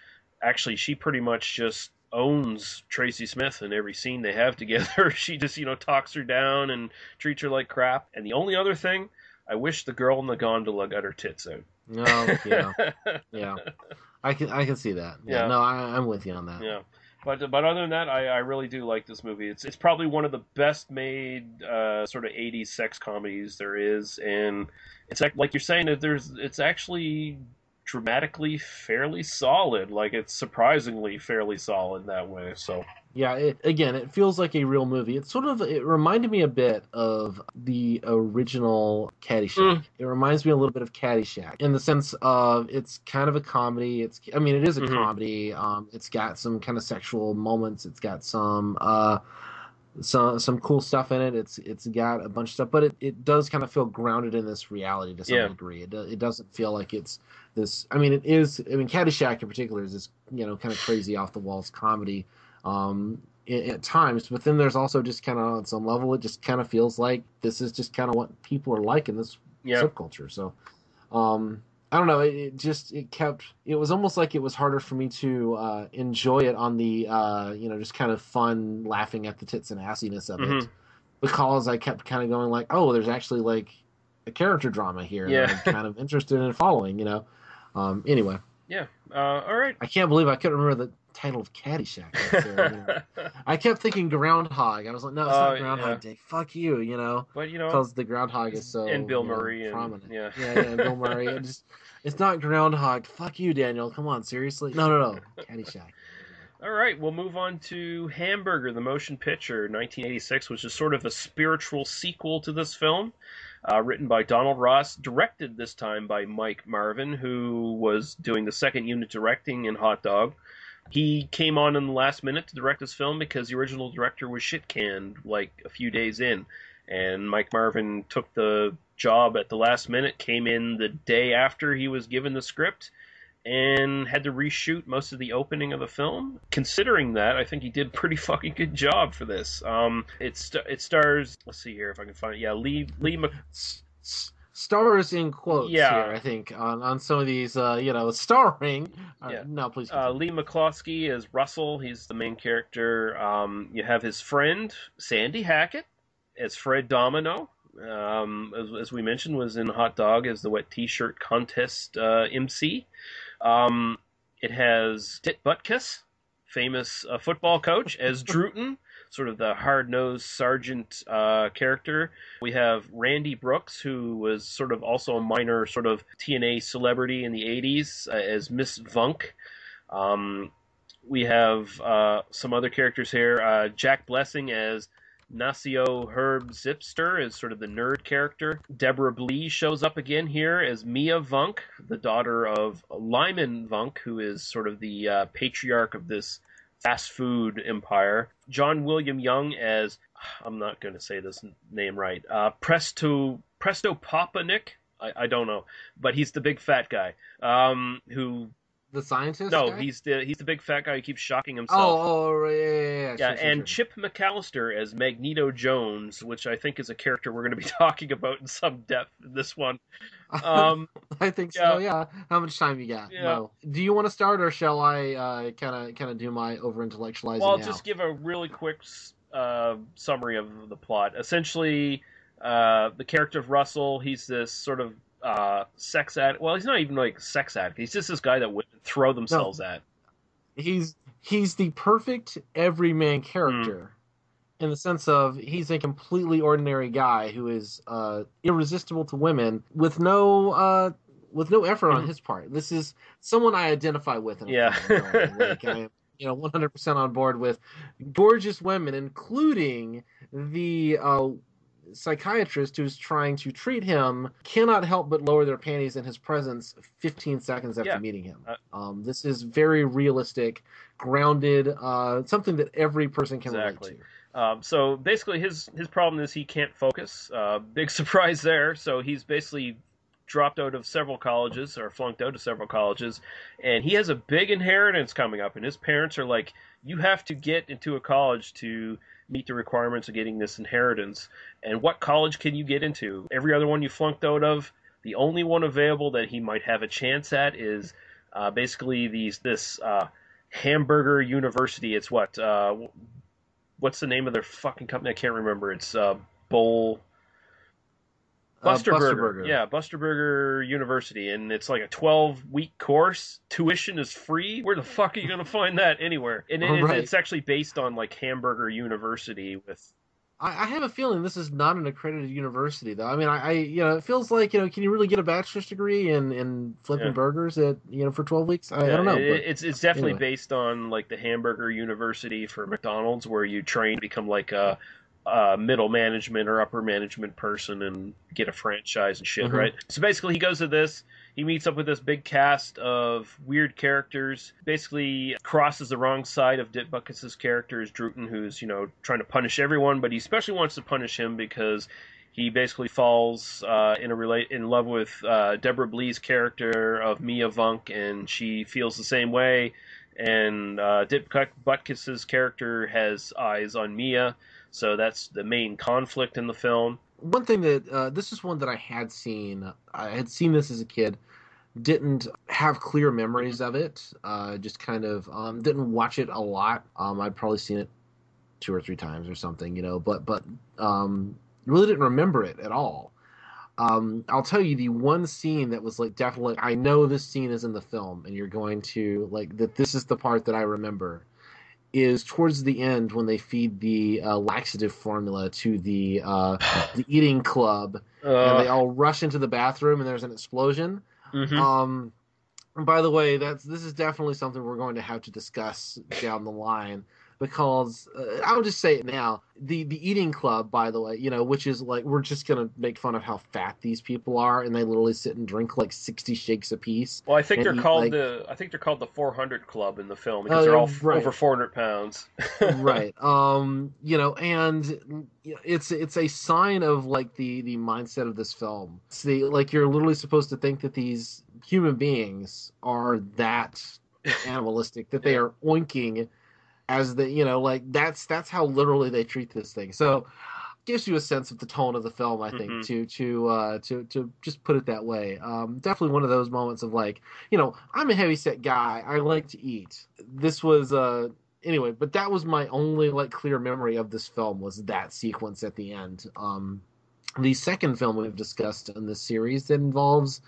actually she pretty much just owns Tracy Smith in every scene they have <laughs> together. she just, you know, talks her down and treats her like crap. And the only other thing, I wish the girl in the gondola got her tits out. no, yeah, <laughs> yeah, I can I can see that. Yeah, Yeah. no, I, I'm with you on that. Yeah. But but other than that, I, I really do like this movie. It's it's probably one of the best made uh, sort of '80s sex comedies there is, and it's like like you're saying that there's it's actually dramatically fairly solid. Like it's surprisingly fairly solid that way. So Yeah, it, again, it feels like a real movie. It's sort of it reminded me a bit of the original Caddyshack. Mm. It reminds me a little bit of Caddyshack in the sense of it's kind of a comedy. It's I mean, it is a Mhm. comedy. Um, it's got some kind of sexual moments. It's got some uh, some some cool stuff in it. It's it's got a bunch of stuff, but it, it does kind of feel grounded in this reality to some Yeah. degree. It do, it doesn't feel like it's this. I mean, it is. I mean, Caddyshack in particular is this you know kind of crazy off the walls comedy um, at times, but then there's also just kind of on some level, it just kind of feels like this is just kind of what people are like in this yeah, subculture. So, um, I don't know. It, it just it kept. It was almost like it was harder for me to uh, enjoy it on the uh, you know just kind of fun, laughing at the tits and assiness of it Mhm. because I kept kind of going like, oh, there's actually like a character drama here Yeah. that I'm <laughs> kind of interested in following. You know. Um, anyway, yeah. Uh, all right. I can't believe I couldn't remember the title of Caddyshack. Uh, <laughs> you know. I kept thinking Groundhog. I was like, no, it's Oh, not Groundhog yeah. Day. Fuck you, you know, but you know, because the Groundhog is so And Bill know, Murray and- prominent. yeah. yeah, Bill Murray. It just, it's not Groundhog. Fuck you, Daniel. Come on, seriously. No, no, no. <laughs> Caddyshack. All right, we'll move on to Hamburger, the motion picture, 1986, which is sort of a spiritual sequel to this film. Uh, written by Donald Ross, directed this time by Mike Marvin, who was doing the second unit directing in Hot Dog. He came on in the last minute to direct this film because the original director was shit canned like a few days in. And Mike Marvin took the job at the last minute, came in the day after he was given the script, and had to reshoot most of the opening of the film. Considering that, I think he did a pretty <laughs> fucking good job for this. Um, it st- it stars. Let's see here if I can find. It. Yeah, Leigh Leigh stars in quotes Yeah. here, I think, on, on some of these, uh, you know, starring. Uh, Yeah. No, please. uh. Leigh McCloskey is Russell. He's the main character. Um, you have his friend Sandy Hackett as Fred Domino. Um, as, as we mentioned, was in Hot Dog as the wet T-shirt contest uh, MC. Um, it has Dick Butkus, famous uh, football coach, as <laughs> Drootin, sort of the hard nosed sergeant uh, character. We have Randi Brooks, who was sort of also a minor sort of TNA celebrity in the 80s uh, as Miss Vunk. Um, we have uh, some other characters here. Uh, Jack Blessing as Nacio Herb Zipser is sort of the nerd character. Debra Blee shows up again here as Mia Vunk, the daughter of Lyman Vunk, who is sort of the uh, patriarch of this fast food empire. John William Young as I'm not going to say this name right. Uh, Presto Presto Papanik. I, I don't know, but he's the big fat guy um, who the scientist? No, guy? he's the he's the big fat guy who keeps shocking himself. Oh, oh, yeah, yeah, yeah. yeah, Sure, and sure. Chip McAllister as Magneto Jones, which I think is a character we're going to be <laughs> talking about in some depth in this one. <laughs> Um, I think yeah. so. Yeah. How much time you got? Yeah. Mo? Do you want to start, or shall I kind of kind of do my over intellectualizing? well, I'll now? just give a really quick uh, summary of the plot. Essentially, uh, the character of Russell, he's this sort of uh, sex addict. Well, he's not even like sex addict. He's just this guy that women throw themselves at. he's he's the perfect everyman Hmm. character in the sense of he's a completely ordinary guy who is uh, irresistible to women with no uh, with no effort on Mhm. his part. This is someone I identify with. In Yeah. like I am, you know, 100% on board with gorgeous women, including the uh, psychiatrist who's trying to treat him cannot help but lower their panties in his presence 15 seconds after Yeah. meeting him. Uh, um, this is very realistic, grounded, uh, something that every person can Exactly. relate to. Um, so basically, his his problem is he can't focus. Uh, big <laughs> surprise there. So he's basically dropped out of several colleges or flunked out of several colleges, and he has a big inheritance coming up. And his parents are like, "You have to get into a college to meet the requirements of getting this inheritance." And what college can you get into? Every other one you flunked out of. The only one available that he might have a chance at is uh, basically these this uh, Hamburger University. It's what uh, what's the name of their fucking company? I can't remember. It's uh, Uh, Buster, Buster Burger. Burger. Yeah, Buster Burger University, and it's like a twelve week course. Tuition is free. Where the fuck are you gonna find that anywhere? And it, Right. it's actually based on like Hamburger University with. I, I have a feeling this is not an accredited university, though. I mean, I, I you know, it feels like you know, can you really get a bachelor's degree in in flipping Yeah. burgers at you know for twelve weeks? I, I don't know. It- but- it's it's definitely anyway. based on like the Hamburger University for McDonald's, where you train to become like a, a middle management or upper management person and get a franchise and shit, Mhm. right? So basically, he goes to this. He meets up with this big cast of weird characters. Basically, crosses the wrong side of Dick Butkus' character is Drootin, who's you know trying to punish everyone, but he especially wants to punish him because he basically falls uh, in a relate in love with uh, Debra Blee's character of Mia Vunk, and she feels the same way. And uh, Dick Butkus's character has eyes on Mia, so that's the main conflict in the film. one thing that uh, this is one that I had seen. I had seen this as a kid. Didn't have clear memories of it. Uh, just kind of um, didn't watch it a lot. Um, I'd probably seen it two or three times or something, you know. But but um, really didn't remember it at all. Um, I'll tell you the one scene that was like definitely. I know this scene is in the film, and you're going to like that. This is the part that I remember. Is towards the end when they feed the uh, laxative formula to the uh, <sighs> the eating club, and they Uh, all rush into the bathroom, and there's an explosion. mhm. Um, and by the way, that's this is definitely something we're going to have to discuss down the line because uh, I'll just say it now. The the eating club, by the way, you know, which is like we're just gonna make fun of how fat these people are, and they literally sit and drink like sixty shakes apiece. Well, I think they're eat, called like- the I think they're called the 400 Club in the film because Oh, they're all right. over 400 pounds. <laughs> right um you know and it's it's a sign of like the the mindset of this film it's the like you're literally supposed to think that these human beings are that <laughs> animalistic that they are oinking as the you know like that's that's how literally they treat this thing. So gives you a sense of the tone of the film i think Mhm. to to uh to to just put it that way. Um definitely one of those moments of like you know i'm a heavy set guy. I like to eat. This was uh anyway but that was my only like clear memory of this film was that sequence at the end. Um the second film we've discussed in this series that involves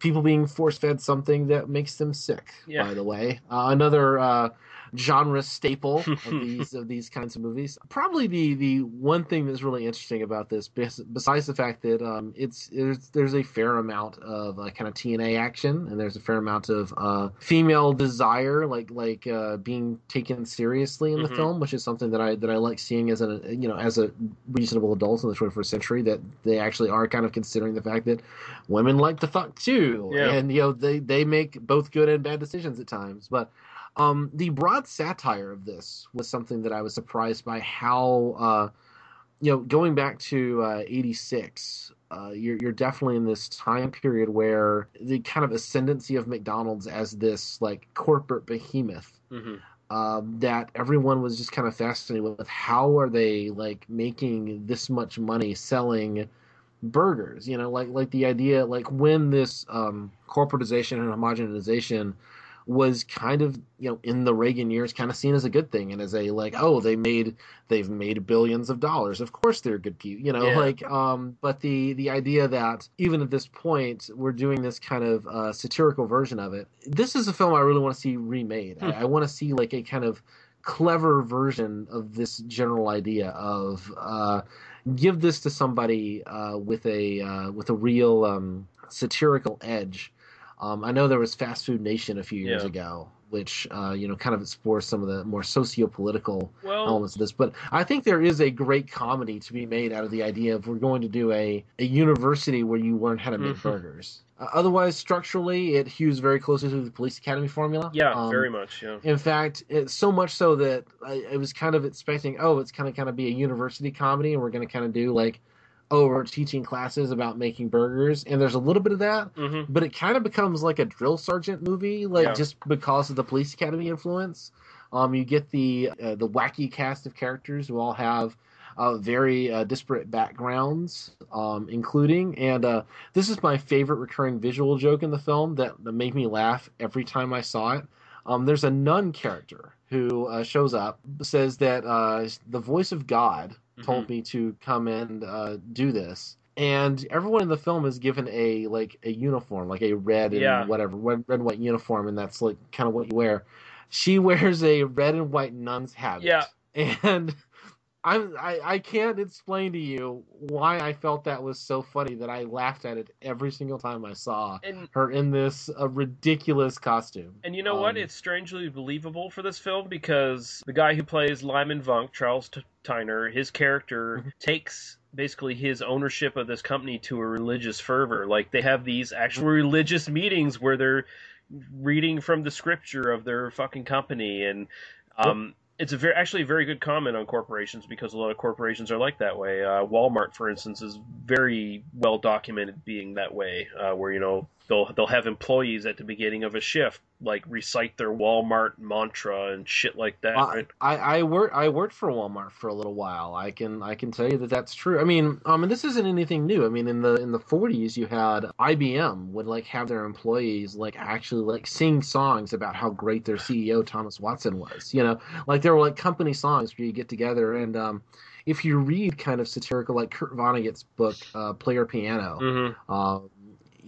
people being force fed something that makes them sick Yeah. by the way. Uh, another uh genre staple of <laughs> these of these kinds of movies. Probably the the one thing that's really interesting about this, besides the fact that um, it's there's, there's a fair amount of uh, kind of TNA action, and there's a fair amount of uh, female desire, like like uh, being taken seriously in the Mhm. film, which is something that I that I like seeing as a you know as a reasonable adult in the 21st century. That they actually are kind of considering the fact that women like to fuck too, Yeah. and you know they they make both good and bad decisions at times, but. Um, the broad satire of this was something that I was surprised by how, uh, you know, going back to uh, '86, uh, you're you're definitely in this time period where the kind of ascendancy of McDonald's as this like corporate behemoth hmm um, that everyone was just kind of fascinated with how are they like making this much money selling burgers? You know like like the idea like when this um, corporatization and homogenization was kind of you know in the Reagan years kind of seen as a good thing and as a like oh they made they've made billions of dollars of course they're good people you know Yeah. like um but the the idea that even at this point we're doing this kind of uh, satirical version of it this is a film I really want to see remade Hmm. I, I want to see like a kind of clever version of this general idea of uh give this to somebody uh with a uh with a real um satirical edge um, I know there was Fast Food Nation a few years Yeah. ago, which uh, you know kind of explores some of the more socio-political Well, elements of this. But I think there is a great comedy to be made out of the idea of we're going to do a, a university where you learn how to make Mhm. burgers. Uh, otherwise, structurally, it hews very closely to the Police Academy formula. yeah, Um, very much. Yeah. in fact, it's so much so that I, I was kind of expecting, oh, it's kind of kind of be a university comedy, and we're going to kind of do like, oh, we're teaching classes about making burgers, and there's a little bit of that, hmm but it kind of becomes like a drill sergeant movie, like Yeah. just because of the Police Academy influence. Um, you get the uh, the wacky cast of characters who all have uh, very uh, disparate backgrounds, um, including and uh, this is my favorite recurring visual joke in the film that, that made me laugh every time I saw it. Um, there's a nun character who uh, shows up, says that uh, the voice of God told Mm-hmm. me to come and uh, do this. And everyone in the film is given a like a uniform, like a red and Yeah. whatever, red, red white uniform, and that's like kind of what you wear. She <laughs> wears a red and white nun's habit. Yeah. And I'm I, I can't explain to you why I felt that was so funny that I laughed at it every single time I saw And her in this uh, ridiculous costume. And you know what? Um, It's strangely believable for this film because the guy who plays Lyman Vunk, Charles T- Tyner, his character Mhm. takes basically his ownership of this company to a religious fervor. Like they have these actual religious meetings where they're reading from the scripture of their fucking company and um it's a very actually a very good comment on corporations because a lot of corporations are like that way. Uh, Walmart, for instance, is very well documented being that way, uh, where you know they'll they'll have employees at the beginning of a shift like recite their Walmart mantra and shit like that. I, right? I I worked I worked for Walmart for a little while. I can I can tell you that that's true. I mean, um, and this isn't anything new. I mean, in the in the 40s, you had IBM would like have their employees like actually like sing songs about how great their CEO Thomas Watson was. You know, like there were like company songs where you get together and um, if you read kind of satirical like Kurt Vonnegut's book uh, Player Piano, Mm-hmm. um,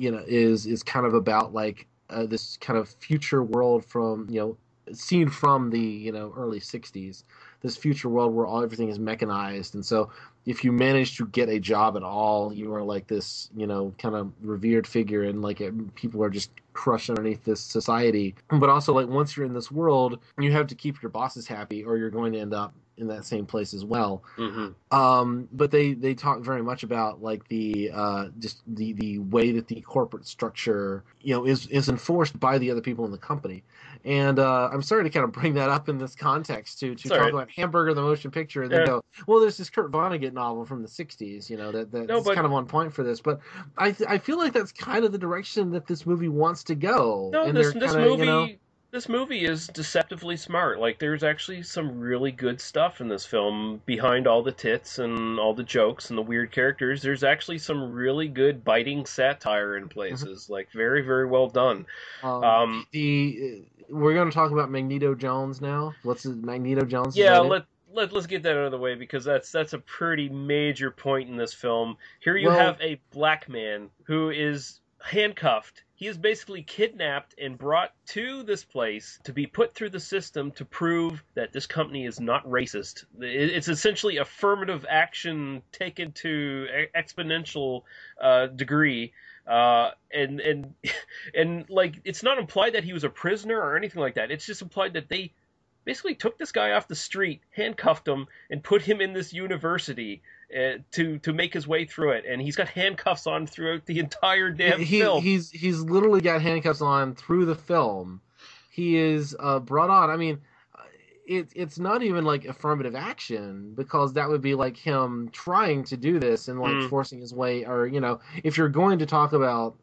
you know, is is kind of about like uh, this kind of future world from you know seen from the you know early 60s this future world where all everything is mechanized. And so if you manage to get a job at all you are like this you know kind of revered figure and like it, people are just crushed underneath this society. But also like once you're in this world you have to keep your bosses happy or you're going to end up in that same place as well Mm-hmm. um, but they they talk very much about like the uh, just the the way that the corporate structure you know is is enforced by the other people in the company. And uh, I'm sorry to kind of bring that up in this context to to It's talk about Hamburger the motion picture and then go, well, there's this Kurt Vonnegut novel from the '60s, you know that that's No, but- kind of on point for this. But I th- I feel like that's kind of the direction that this movie wants to go. No, and this this kinda, movie you know, this movie is deceptively smart. Like there's actually some really good stuff in this film behind all the tits and all the jokes and the weird characters. There's actually some really good biting satire in places. Like very very well done. um, Um, the we're going to talk about Magneto Jones now. What's his, Magneto Jones? Yeah, let let let's get that out of the way because that's that's a pretty major point in this film. Here you Well- have a black man who is handcuffed. He is basically kidnapped and brought to this place to be put through the system to prove that this company is not racist. It's essentially affirmative action taken to exponential uh, degree. Uh, and and <laughs> and like it's not implied that he was a prisoner or anything like that. It's just implied that they basically took this guy off the street, handcuffed him, and put him in this university uh, to to make his way through it. And he's got handcuffs on throughout the <laughs> entire damn he, film. he's he's literally got handcuffs on through the film. He is uh, brought on. I mean, uh, it, it's not even like affirmative action because that would be like him trying to do this and like Mm. forcing his way. Or you know, if you're going to talk about,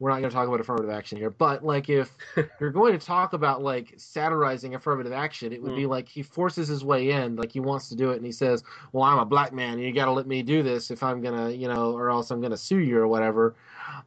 we're not going to talk about affirmative action here, but like if <laughs> you're going to talk about like satirizing affirmative action, it would be hmm. like he forces his way in, like he wants to do it, and he says, "Well, I'm a black man, and you got to let me do this if I'm gonna, you know, or else I'm gonna sue you or whatever."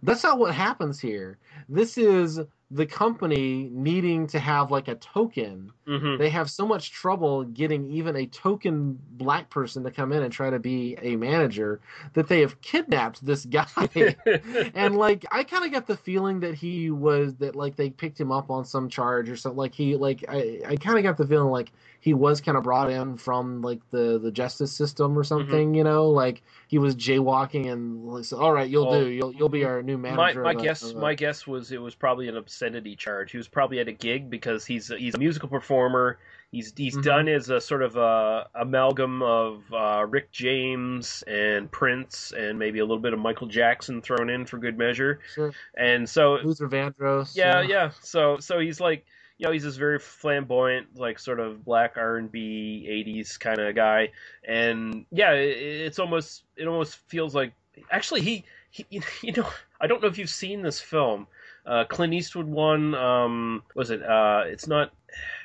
That's not what happens here. This is the company needing to have like a token. Mhm. They have so much trouble getting even a token black person to come in and try to be a manager that they have kidnapped this guy. <laughs> and like I kind of got the feeling that he was that like they picked him up on some charge or something. Like he like I I kind of got the feeling like he was kind of brought in from like the the justice system or something. You know, like he was jaywalking and like, so, all right, you'll Well, do. You'll you'll be our new manager. my a- guess a- my guess was it was probably an obscenity charge. He was probably at a gig because he's he's a musical performer. He's he's Mhm. done as a sort of a amalgam of uh, Rick James and Prince and maybe a little bit of Michael Jackson thrown in for good measure. Sure. And so Luther Vandross. yeah, know? yeah. So so he's like you know he's this very flamboyant like sort of black R and B '80s kind of guy, and yeah, it, it's almost it almost feels like actually he, he <laughs> you know I don't know if you've seen this film. Uh, Clint Eastwood one um, was it? Uh, it's not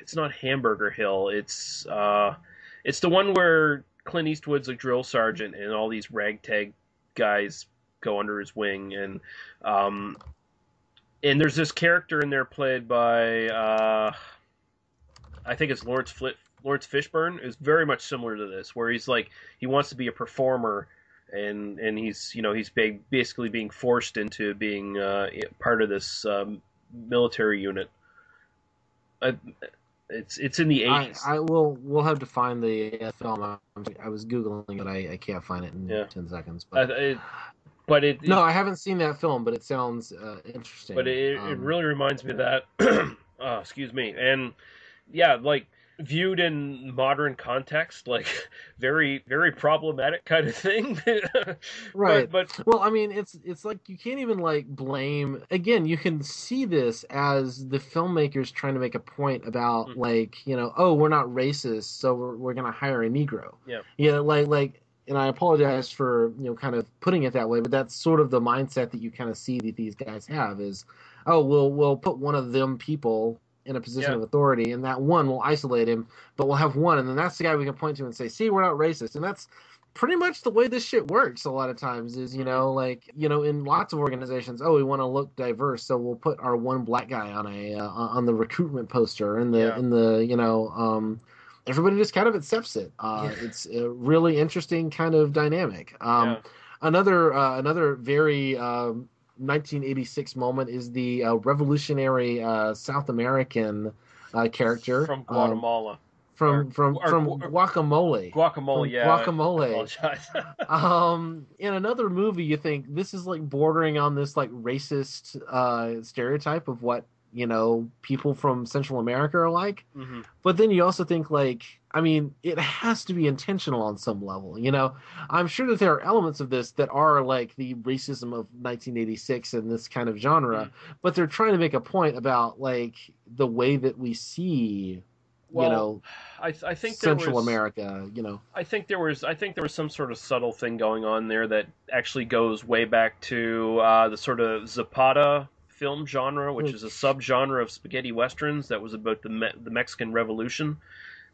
it's not Hamburger Hill. It's uh, it's the one where Clint Eastwood's a drill sergeant and all these ragtag guys go under his wing and um, and there's this character in there played by uh, I think it's Lawrence Flit Laurence Fishburne is very much similar to this, where he's like he wants to be a performer, and and he's you know he's being, basically being forced into being uh, part of this um, military unit. I, it's it's in the eighties. I will. We'll have to find the uh, film. I, I was googling it. I, I can't find it in Yeah. ten seconds. But but it no, I haven't seen that film. But it sounds uh, interesting. but it, it Um, really reminds me of that. oh, <clears throat> excuse me. And yeah, like viewed in modern context, like <laughs> very very problematic kind of thing. <laughs> Right. But, but Well, I mean, it's it's like you can't even like blame. Again, you can see this as the filmmakers trying to make a point about Mhm. like you know, oh, we're not racist, so we're we're gonna hire a Negro. Yeah. Yeah, like like. And I apologize for you know kind of putting it that way, but that's sort of the mindset that you kind of see that these guys have is, oh, we'll we'll put one of them people in a position Yeah. of authority, and that one will isolate him, but we'll have one, and then that's the guy we can point to and say, see, we're not racist, and that's pretty much the way this shit works a lot of times is you know like you know in lots of organizations oh we want to look diverse so we'll put our one black guy on a uh, on the recruitment poster in the Yeah. in the you know um everybody just kind of accepts it uh Yeah. it's a really interesting kind of dynamic um Yeah. another uh, another very um 1986 moment is the uh, revolutionary uh, South American uh, character from um, Guatemala, from or- from or from gu- guacamole guacamole. from yeah, guacamole. <laughs> um in another movie you think this is like bordering on this like racist uh stereotype of what you know people from central america are like Mhm. but then you also think like i mean it has to be intentional on some level you know i'm sure that there are elements of this that are like the racism of 1986 and this kind of genre Mm. but they're trying to make a point about like the way that we see Well, you know I, I think there central was, america you know I think there was I think there was some sort of subtle thing going on there that actually goes way back to uh, the sort of Zapata film genre, which is a subgenre of spaghetti westerns that was about the Me- the Mexican Revolution,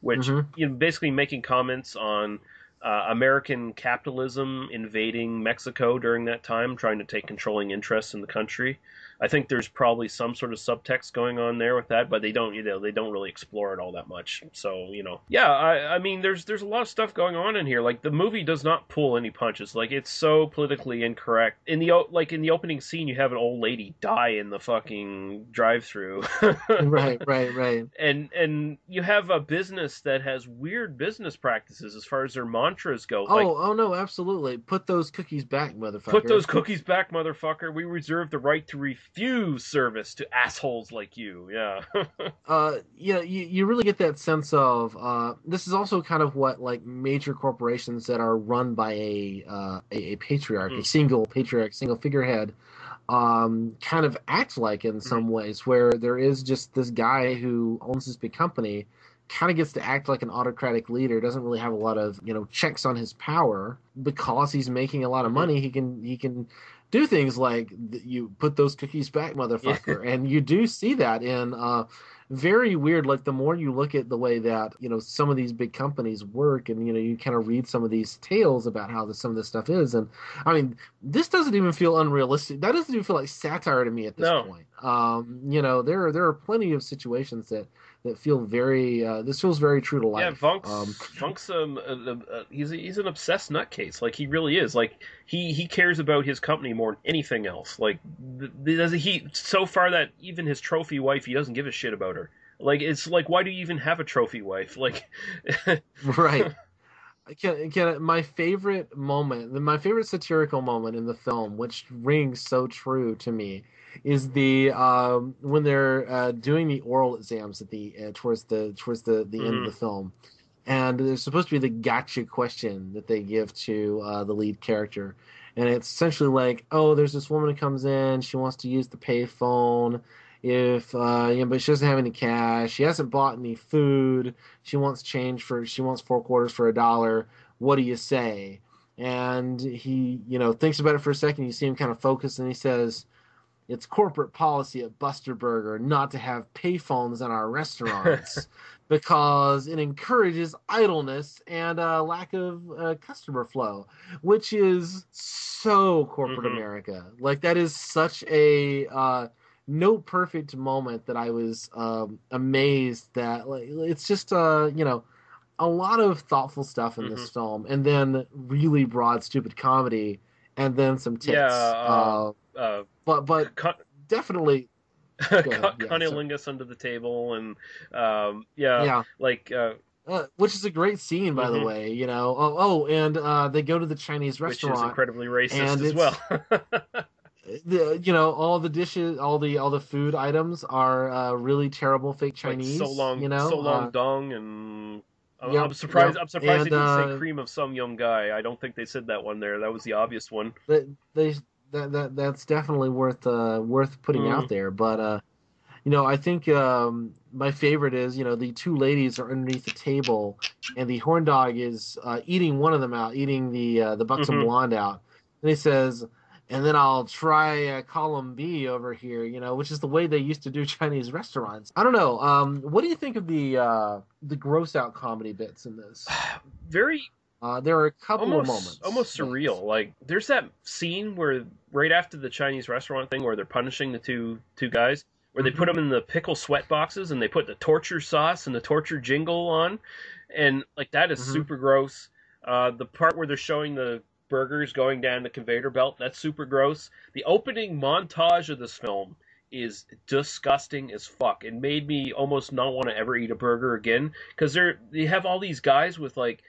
which Mhm. you know basically making comments on uh, American capitalism invading Mexico during that time, trying to take controlling interests in the country. I think there's probably some sort of subtext going on there with that, but they don't, you know, they don't really explore it all that much. So, you know, yeah, I, I mean, there's there's a lot of stuff going on in here. Like the movie does not pull any punches. Like it's so politically incorrect. In the like in the opening scene, you have an old lady die in the fucking drive-through. <laughs> right, right, right. And and you have a business that has weird business practices as far as their mantras go. Oh, like, oh no, absolutely. Put those cookies back, motherfucker. Put those cookies back, motherfucker. We reserve the right to refuse service to assholes like you. Yeah. <laughs> uh, yeah, you, you really get that sense of uh, this is also kind of what like major corporations that are run by a uh, a, a patriarch, mm. a single patriarch, single figurehead um, kind of act like in some mm-hmm. ways, where there is just this guy who owns this big company, kind of gets to act like an autocratic leader, doesn't really have a lot of you know checks on his power because he's making a lot of mm-hmm. money. He can he can do things like you put those cookies back, motherfucker, yeah. and you do see that in. Uh, very weird. Like the more you look at the way that you know some of these big companies work, and you know you kind of read some of these tales about how this, some of this stuff is, and I mean this doesn't even feel unrealistic. That doesn't even feel like satire to me at this no. point. Um, you know there there are plenty of situations that that feel very. Uh, this feels very true to life. Yeah, Vunk's, um, Vunk's um, uh, uh, he's a, he's an obsessed nutcase. Like he really is. Like he he cares about his company more than anything else. Like does he so far that even his trophy wife he doesn't give a shit about her. Like it's like why do you even have a trophy wife? Like <laughs> right. I Can, can, my favorite moment, my favorite satirical moment in the film, which rings so true to me, is the um, when they're uh, doing the oral exams at the uh, towards the towards the, the mm-hmm. end of the mm-hmm. film, and there's supposed to be the gotcha question that they give to uh, the lead character, and it's essentially like, oh, there's this woman who comes in, she wants to use the payphone. If uh, you know, but she doesn't have any cash. She hasn't bought any food. She wants change for. She wants four quarters for a dollar. What do you say? And he, you know, thinks about it for a second. You see him kind of focus, and he says, it's corporate policy at Buster Burger not to have payphones in our restaurants <laughs> because it encourages idleness and a lack of uh, customer flow, which is so corporate mm-hmm. America. Like that is such a uh, no perfect moment that I was um, amazed that like it's just uh you know a lot of thoughtful stuff in mm-hmm. this film and then really broad stupid comedy and then some tits. Yeah. Uh, uh, but but con- definitely. <laughs> Cunnilingus yeah, under the table and um, yeah, yeah, like uh, uh, which is a great scene, by mm-hmm. the way. You know, oh, oh and uh, they go to the Chinese restaurant, which is incredibly racist as well. <laughs> the you know all the dishes, all the all the food items are uh, really terrible fake Chinese. Like so long, you know, so long uh, dong and. Yep, I'm surprised. Yep. I'm surprised and, they didn't say uh, cream of some young guy. I don't think they said that one there. That was the obvious one. They, they that that that's definitely worth uh, worth putting mm. out there. But uh, you know, I think um, my favorite is you know the two ladies are underneath the table, and the horn dog is uh, eating one of them out, eating the uh, the buxom mm-hmm. blonde out, and he says. And then I'll try uh, column B over here, you know, which is the way they used to do <laughs> Chinese restaurants. I don't know. Um, what do you think of the uh, the gross out comedy bits in this? <sighs> Very uh, there are a couple almost, of moments, almost surreal. Like there's that scene where right after the Chinese restaurant thing, where they're punishing the two two guys, where they mm-hmm. put them in the pickle sweat boxes and they put the torture sauce and the torture jingle on, and like that is mm-hmm. super gross. Uh, the part where they're showing the burgers going down the conveyor belt, that's super gross. The opening montage of this film is disgusting as fuck. It made me almost not want to ever eat a burger again because they're they have all these guys with like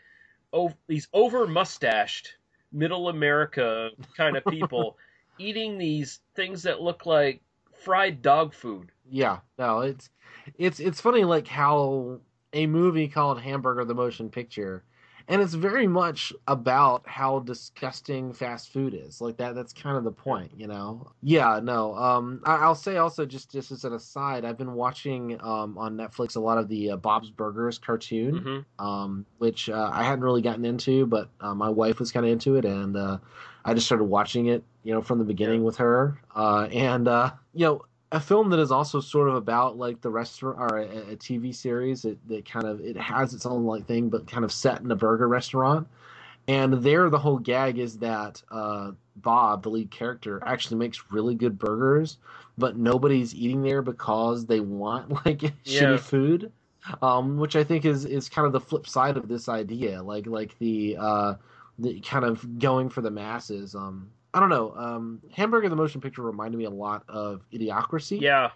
over, these over mustached middle America kind of <laughs> people eating these things that look like fried dog food. Yeah, no, it's it's it's funny like how a movie called Hamburger the Motion Picture and it's very much about how disgusting fast food is like that that's kind of the point you know yeah no um I, will say also just just as an aside i've been watching um on netflix a lot of the uh, bob's burgers cartoon mm-hmm. um which uh, i hadn't really gotten into but uh, my wife was kind of into it and uh i just started watching it you know from the beginning yeah. with her uh and uh you know a film that is also sort of about like the restaurant or a, a TV series that, that kind of it has its own like thing, but kind of set in a burger restaurant. And there, the whole gag is that uh, Bob, the lead character, actually makes really good burgers, but nobody's eating there because they want <laughs> like Yeah. shitty food. Um, which I think is is kind of the flip side of this idea, like like the uh, the kind of going for the masses. Um, I don't know. Um, Hamburger the motion picture reminded me a lot of Idiocracy. Yeah,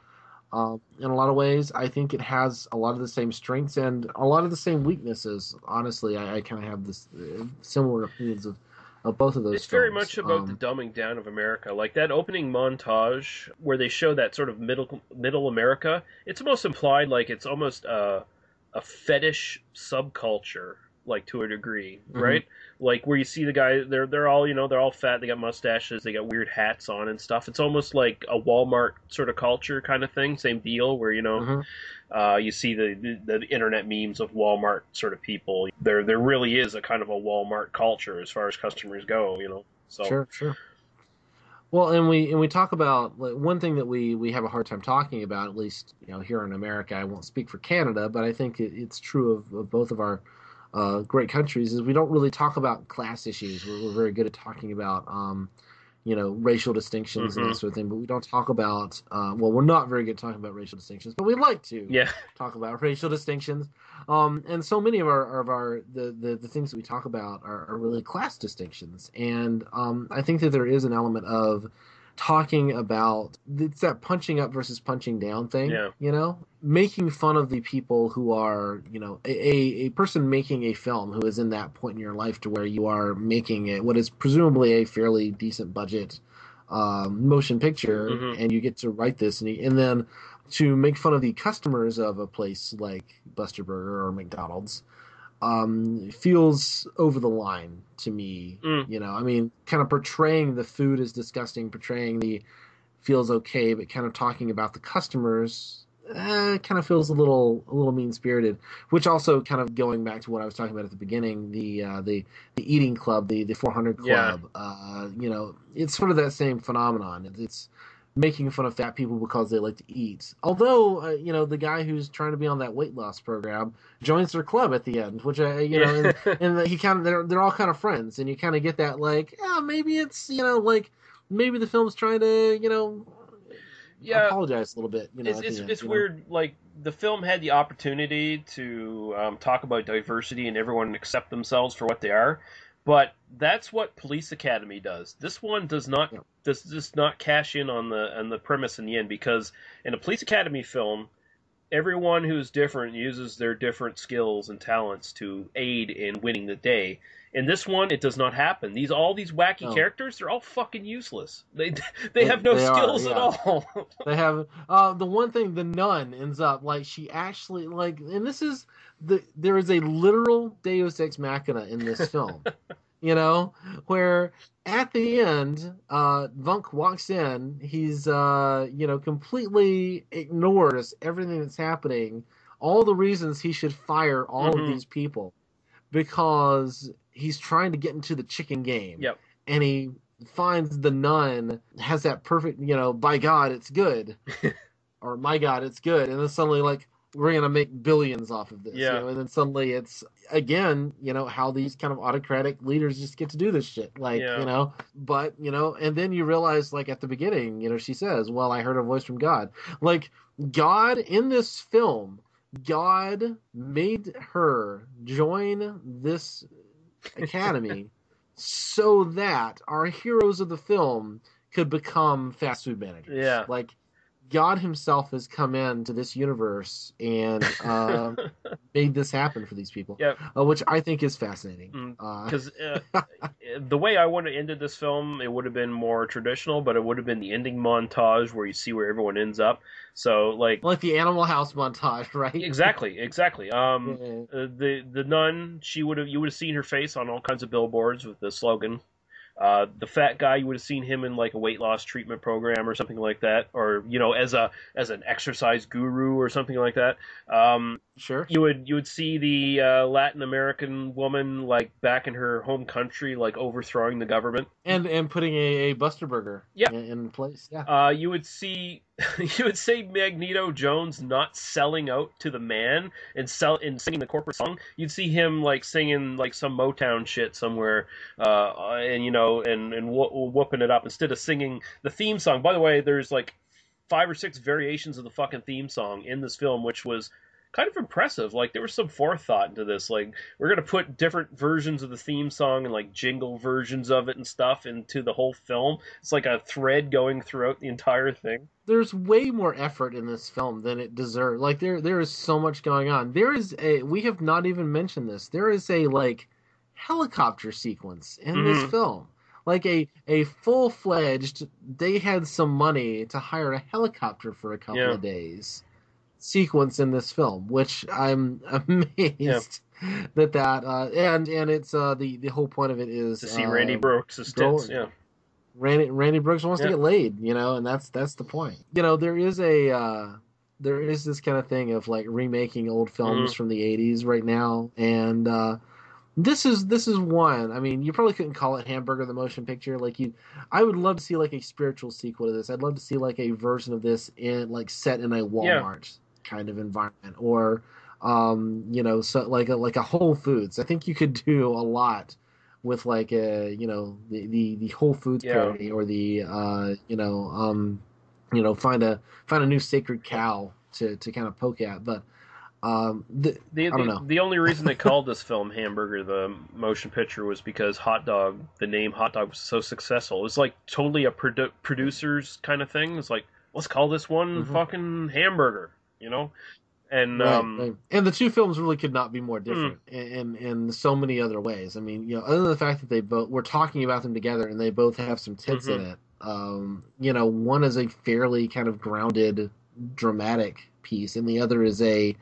Um, in a lot of ways, I think it has a lot of the same strengths and a lot of the same weaknesses. Honestly, I, I kind of have this uh, similar opinions of, of both of those. it's very much about Um, the dumbing down of America. Like that opening montage where they show that sort of middle middle America. It's almost implied like it's almost a a fetish subculture, like to a degree, Mhm. right? Like where you see the guy, they're they're all you know they're all fat. They got mustaches. They got weird hats on and stuff. It's almost like a Walmart sort of culture kind of thing. Same deal where you know. mhm. Uh, you see the, the the internet memes of Walmart sort of people. There there really is a kind of a Walmart culture as far as customers go. You know. So Sure, sure. Well, and we and we talk about like, one thing that we we have a hard time talking about, at least you know here in America. I won't speak for Canada, but I think it, it's true of, of both of our uh, great countries. Is we don't really talk about class issues. We're, we're very good at talking about um, you know racial distinctions and Mhm. that sort of thing, but we don't talk about. Uh, well, we're not very good at talking about racial distinctions, but we like to yeah, talk about <laughs> racial distinctions. Um, and so many of our of our the, the, the things that we talk about are, are really class distinctions. And um, I think that there is an element of talking about it's that punching up versus punching down thing. Yeah. You know, making fun of the people who are you know a, a, person making a film who is in that point in your life to where you are making it what is presumably a fairly decent budget um, motion picture, Mhm. and you get to write this, and, you, and then to make fun of the customers of a place like Buster Burger or McDonald's um, feels over the line to me. Mm. You know, I mean, kind of portraying the food as disgusting, portraying the feels okay, but kind of talking about the customers. Uh, kind of feels a little a little mean spirited, which also kind of going back to what I was talking about at the beginning, the uh, the the eating club, the the 400 Yeah. club. Uh, you know, it's sort of that same phenomenon. It's, it's making fun of fat people because they like to eat. Although, uh, you know, the guy who's trying to be on that weight loss program joins their club at the end, which I, you know, and, and he kind of they're they're all kind of friends, and you kind of get that like, yeah, maybe it's you know like maybe the film's trying to you know yeah. apologize a little bit. You know, It's it's, end, it's you know? weird. Like the film had the opportunity to um, talk about diversity and everyone accept themselves for what they are, but that's what Police Academy does. This one does not does does not cash in on the on the premise in the end because in a Police Academy film, everyone who's different uses their different skills and talents to aid in winning the day. In this one, it does not happen. These all these wacky No. characters, they're all fucking useless. They <laughs> they They- have no they are, skills at all. <laughs> They have uh, the one thing the nun ends up like she actually like, and this is the there is a literal Deus ex machina in this film, <laughs> you know, where at the end, uh, Vunk walks in, he's uh, you know completely ignores everything that's happening, all the reasons he should fire all Mhm. of these people, because he's trying to get into the chicken game. Yep. and he finds the nun has that perfect, you know, by God, it's good, <laughs> or my God, it's good, and then suddenly like we're gonna make billions off of this, you Yeah. know, and then suddenly it's again, you know, how these kind of autocratic leaders just get to do this shit, like Yeah. you know, but you know, and then you realize like at the beginning, you know, she says, "Well, I heard a voice from God," like God in this film. God made her join this academy <laughs> so that our heroes of the film could become fast food managers. Yeah. Like God himself has come into this universe and uh, <laughs> made this happen for these people, uh, which I think is fascinating. Mm, Uh, because uh, <laughs> the way I would have ended this film, it would have been more traditional, but it would have been the ending montage where you see where everyone ends up. So, like, like the Animal House montage, <laughs> right? exactly, exactly. Um, uh, the the nun, she would have you would have seen her face on all kinds of billboards with the slogan. Uh, the fat guy, you would have seen him in like a weight loss treatment program or something like that, or you know, as a as an exercise guru or something like that. Um, Sure. you would you would see the uh, Latin American woman like back in her home country, like overthrowing the government. And and putting a, a Buster Burger Yeah. in, in place. Yeah. Uh, you would see <laughs> you would say Magneto Jones not selling out to the man and sell and singing the corporate song. You'd see him like singing like some Motown shit somewhere, uh, and you know, and and wh- whooping it up instead of singing the theme song. By the way, there's like five or six variations of the fucking theme song in this film, which was kind of impressive. Like there was some forethought into this. Like we're gonna put different versions of the theme song and like jingle versions of it and stuff into the whole film. It's like a thread going throughout the entire thing. There's way more effort in this film than it deserves. Like there there is so much going on. There is a we have not even mentioned this. There is a like helicopter sequence in this Mhm. film. Like a a full fledged they had some money to hire a helicopter for a couple Yeah. of days sequence in this film, which I'm <laughs> amazed that that uh, and and it's uh, the the whole point of it is To see uh, Randi Brooks' tits, yeah. Randi Randi Brooks wants to get laid, you know, and that's that's the point. You know, there is a uh, there is this kind of thing of like remaking old films Mhm. from the '80s right now, and uh, this is this is one. I mean, you probably couldn't call it Hamburger the Motion Picture. Like you, I would love to see like a spiritual sequel to this. I'd love to see like a version of this in like set in a Walmart kind of environment, or um, you know, so like a like a Whole Foods. I think you could do a lot with like a you know the the, the Whole Foods Yeah. parody or the uh, you know um, you know find a find a new sacred cow to to kind of poke at, but um, the, The, the, the only reason they called this <laughs> film Hamburger the motion picture was because Hot Dog, the name Hot Dog was so successful. It was like totally a produ- producer's kind of thing. It's like, let's call this one Mhm. fucking Hamburger, you know? And Right, um, right. and the two films really could not be more different in, in in so many other ways. I mean, you know, other than the fact that they both we're talking about them together and they both have some tits in Mhm. it. Um, you know, one is a fairly kind of grounded, dramatic piece, and the other is a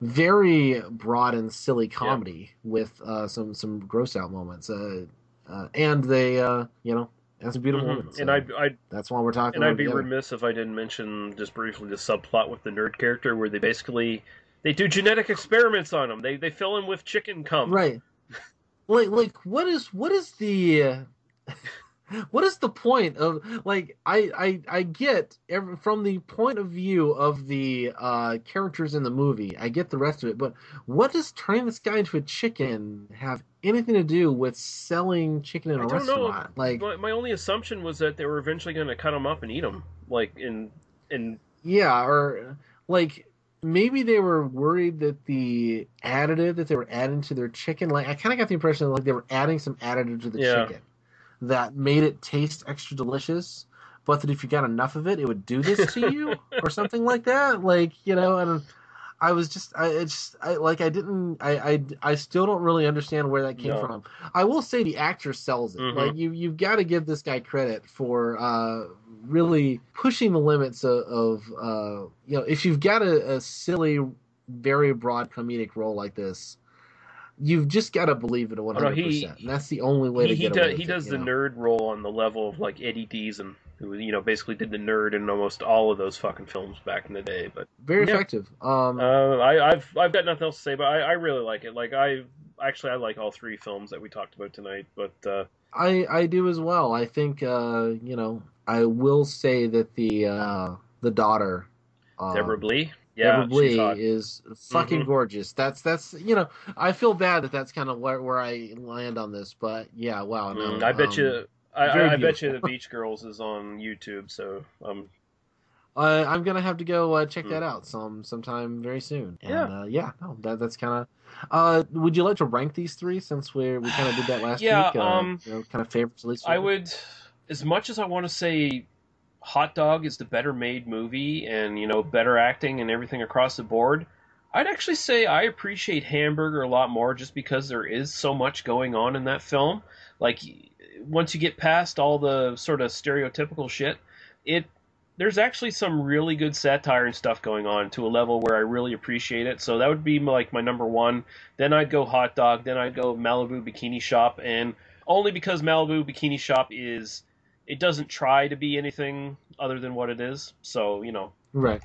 very broad and silly comedy with uh, some some gross out moments. Uh, uh, and they, uh, you know, has a beautiful mhm. woman. so and I'd, I'd that's why we're talking. and I'd be together. remiss if I didn't mention just briefly the subplot with the nerd character where they basically they do genetic experiments on him. They they fill him with chicken cum. right like like what is what is the uh, what is the point of like i i i get every, from the point of view of the uh characters in the movie i get the rest of it but what does turning this guy into a chicken have anything to do with selling chicken in a I don't know. restaurant like My, my only assumption was that they were eventually going to cut him up and eat him, like in in Yeah, or like maybe they were worried that the additive that they were adding to their chicken, like I kind of got the impression that, like they were adding some additive to the Yeah. chicken that made it taste extra delicious, but that if you got enough of it, it would do this to you <laughs> or something like that. Like you know, and I was just, I it's just, I like, I didn't, I, I, I still don't really understand where that came No. from. I will say the actor sells it. Mhm. Like you, you've got to give this guy credit for uh, really pushing the limits of, of uh, you know, if you've got a, a silly, very broad comedic role like this. You've just got to believe it 100%. Oh, no, he- and that's the only way he, to he, get do, away with he it, does the know? nerd role on the level of like Eddie Deezen, who you know basically did the nerd in almost all of those fucking films back in the day. But Very Yeah. effective. Um, uh, I, I've I've got nothing else to say, but I, I really like it. Like I actually I like all three films that we talked about tonight. But uh, I I do as well. I think uh, you know I will say that the uh, the daughter uh, Debra Blee, yeah, Debra Blee is fucking Mhm. gorgeous. That's that's you know I feel bad that that's kind of where, where I land on this, but yeah, wow. No, Mm, I bet um, you. I, I, bet you the Beach Girls is on YouTube, so um, I, I'm gonna have to go uh, check Hmm. that out some sometime very soon. And, Yeah. uh, yeah. No, that that's kind of. Uh, would you like to rank these three since we we kind of did that last <sighs> Yeah, week? Uh, um, you know, kind of favorites at least. I would, as much as I want to say, Hot Dog is the better made movie, and you know better acting and everything across the board. I'd actually say I appreciate Hamburger a lot more just because there is so much going on in that film. Like once you get past all the sort of stereotypical shit, it there's actually some really good satire and stuff going on to a level where I really appreciate it. So that would be like my number one. Then I'd go Hot Dog. Then I'd go Malibu Bikini Shop, and only because Malibu Bikini Shop is it doesn't try to be anything other than what it is. So you know, Right.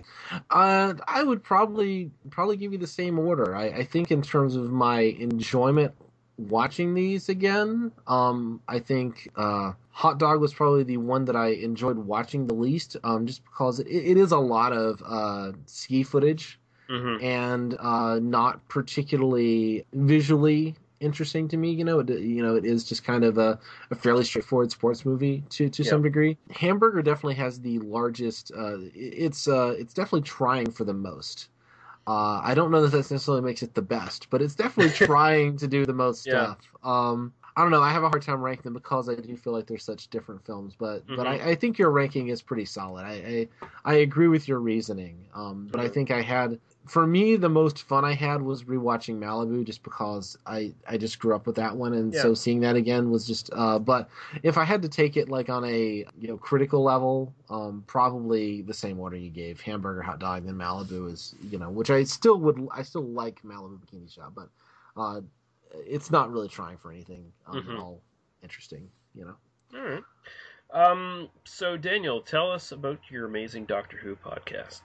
Uh, I would probably probably give you the same order. I, I think in terms of my enjoyment watching these again. Um, I think uh, Hot Dog was probably the one that I enjoyed watching the least, um, just because it, it is a lot of uh, ski footage hmm and uh, not particularly visually interesting to me. You know, it, you know, it is just kind of a, a fairly straightforward sports movie to to Yeah. some degree. Hamburger definitely has the largest. Uh, it's uh, it's definitely trying for the most. Uh, I don't know that that necessarily makes it the best, but it's definitely <laughs> trying to do the most Yeah. stuff. Um, I don't know. I have a hard time ranking them because I do feel like they're such different films. But but Mhm. I, I think your ranking is pretty solid. I I, I agree with your reasoning. Um, but I Mhm. think I had for me the most fun I had was rewatching Malibu just because I I just grew up with that one and Yeah. so seeing that again was just. Uh, but if I had to take it like on a you know critical level, um, probably the same order you gave Hamburger, Hot Dog, then Malibu is you know which I still would I still like Malibu Bikini Shop, but. Uh, it's not really trying for anything um, Mhm. at all interesting, you know. All right. Um, so Daniel, tell us about your amazing Doctor Who podcast.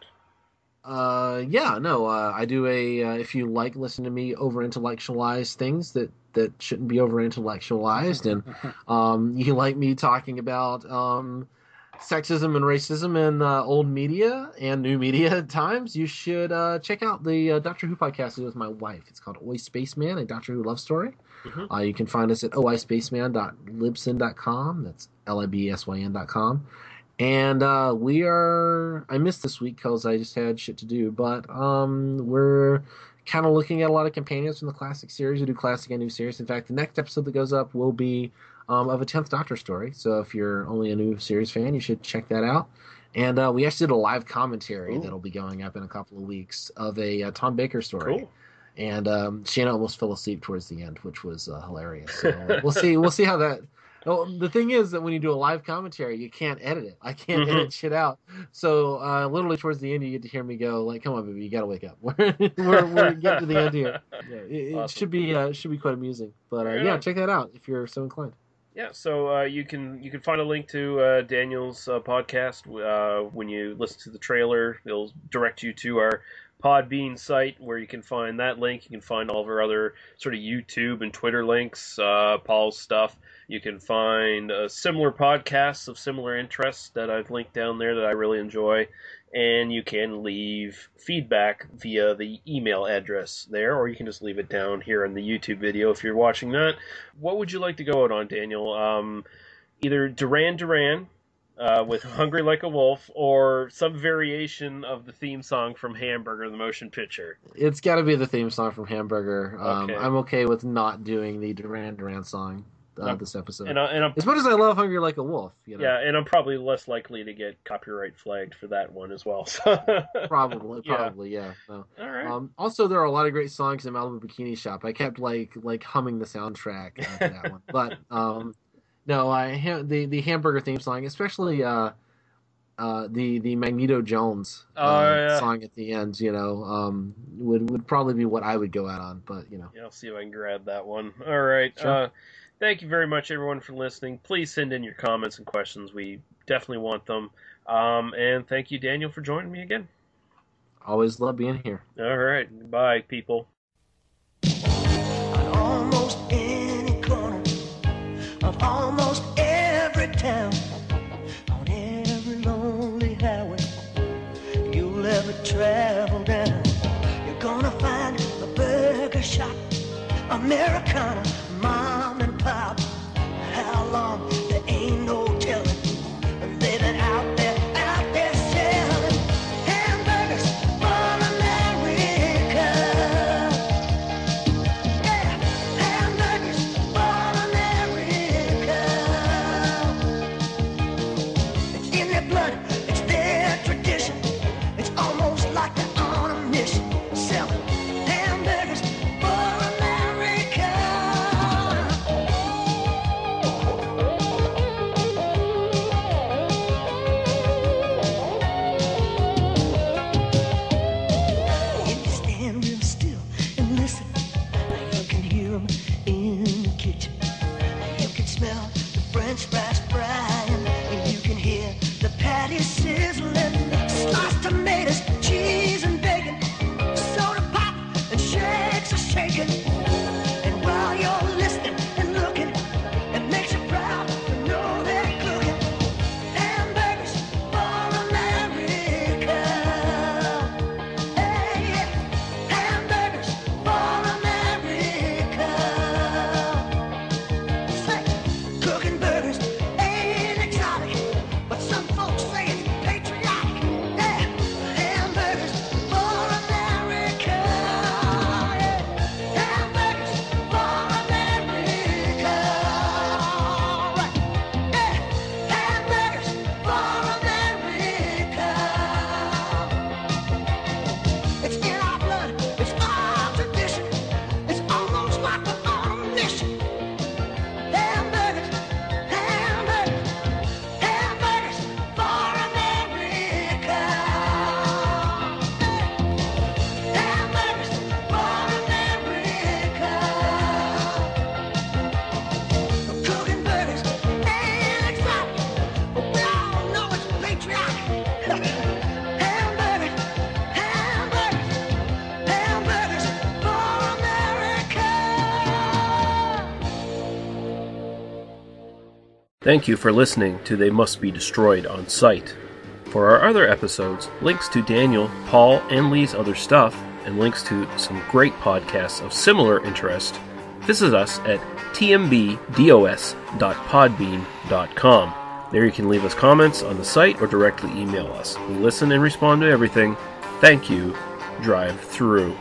Uh, yeah, no, uh, I do a. Uh, if you like listen to me over intellectualize things that that shouldn't be over intellectualized, and <laughs> um, you like me talking about um, sexism and racism in uh, old media and new media at <laughs> times, you should uh, check out the uh, Doctor Who podcast with my wife. It's called Oi Spaceman, a Doctor Who love story. Mhm. Uh, you can find us at oispaceman.libsyn.com. That's L I B S Y N.com. And uh, we are. I missed this week because I just had shit to do, but um, we're kind of looking at a lot of companions from the classic series. We do classic and new series. In fact, the next episode that goes up will be um, of a 10th Doctor story. So if you're only a new series fan, you should check that out. And uh, we actually did a live commentary Ooh. that'll be going up in a couple of weeks of a uh, Tom Baker story Cool. and um, Shanna almost fell asleep towards the end, which was uh, hilarious. So we'll see. We'll see how that. The thing is that when you do a live commentary, you can't edit it. I can't Mhm. edit shit out. So uh, literally towards the end, you get to hear me go like, "Come on, baby, you gotta wake up. <laughs> We're we're, we're getting to the end here." <laughs> Yeah, it, it should be uh, should be quite amusing. But uh, Right yeah, check that out if you're so inclined. Yeah, so uh, you can you can find a link to uh, Daniel's uh, podcast uh, when you listen to the trailer. It'll direct you to our Podbean site where you can find that link. You can find all of our other sort of YouTube and Twitter links, uh, Paul's stuff. You can find uh, similar podcasts of similar interests that I've linked down there that I really enjoy. And you can leave feedback via the email address there, or you can just leave it down here in the YouTube video if you're watching that. What would you like to go out on, Daniel? Um, either Duran Duran uh, with <laughs> Hungry Like a Wolf, or some variation of the theme song from Hamburger, the motion picture. It's got to be the theme song from Hamburger. Um, Okay. I'm okay with not doing the Duran Duran song uh, this episode. And, I, and I'm as much as I love "Hungry Like a Wolf," you know, yeah, and I'm probably less likely to get copyright flagged for that one as well. So. <laughs> probably, Yeah. probably, yeah. No. All right. Um, also, there are a lot of great songs in Malibu Bikini Shop. I kept like like humming the soundtrack uh, to that one, <laughs> but um, no, I ha- the the hamburger theme song, especially uh, uh, the the Magneto Jones uh, Oh, yeah. song at the end, you know, um, would would probably be what I would go out on. But you know, Yeah, I'll see if I can grab that one. All right. Sure. Uh, thank you very much, everyone, for listening. Please send in your comments and questions. We definitely want them. Um, and thank you, Daniel, for joining me again. always love being here. All right. Bye, people. almost any corner of almost every town, on every lonely highway you'll ever travel down. You're gonna find a burger shop, Americana, mom How long Thank you for listening to They Must Be Destroyed on Sight. For our other episodes, links to Daniel, Paul, and Lee's other stuff, and links to some great podcasts of similar interest, visit us at tmbdos.podbean.com. There you can leave us comments on the site or directly email us. We listen and respond to everything. Thank you. Drive through.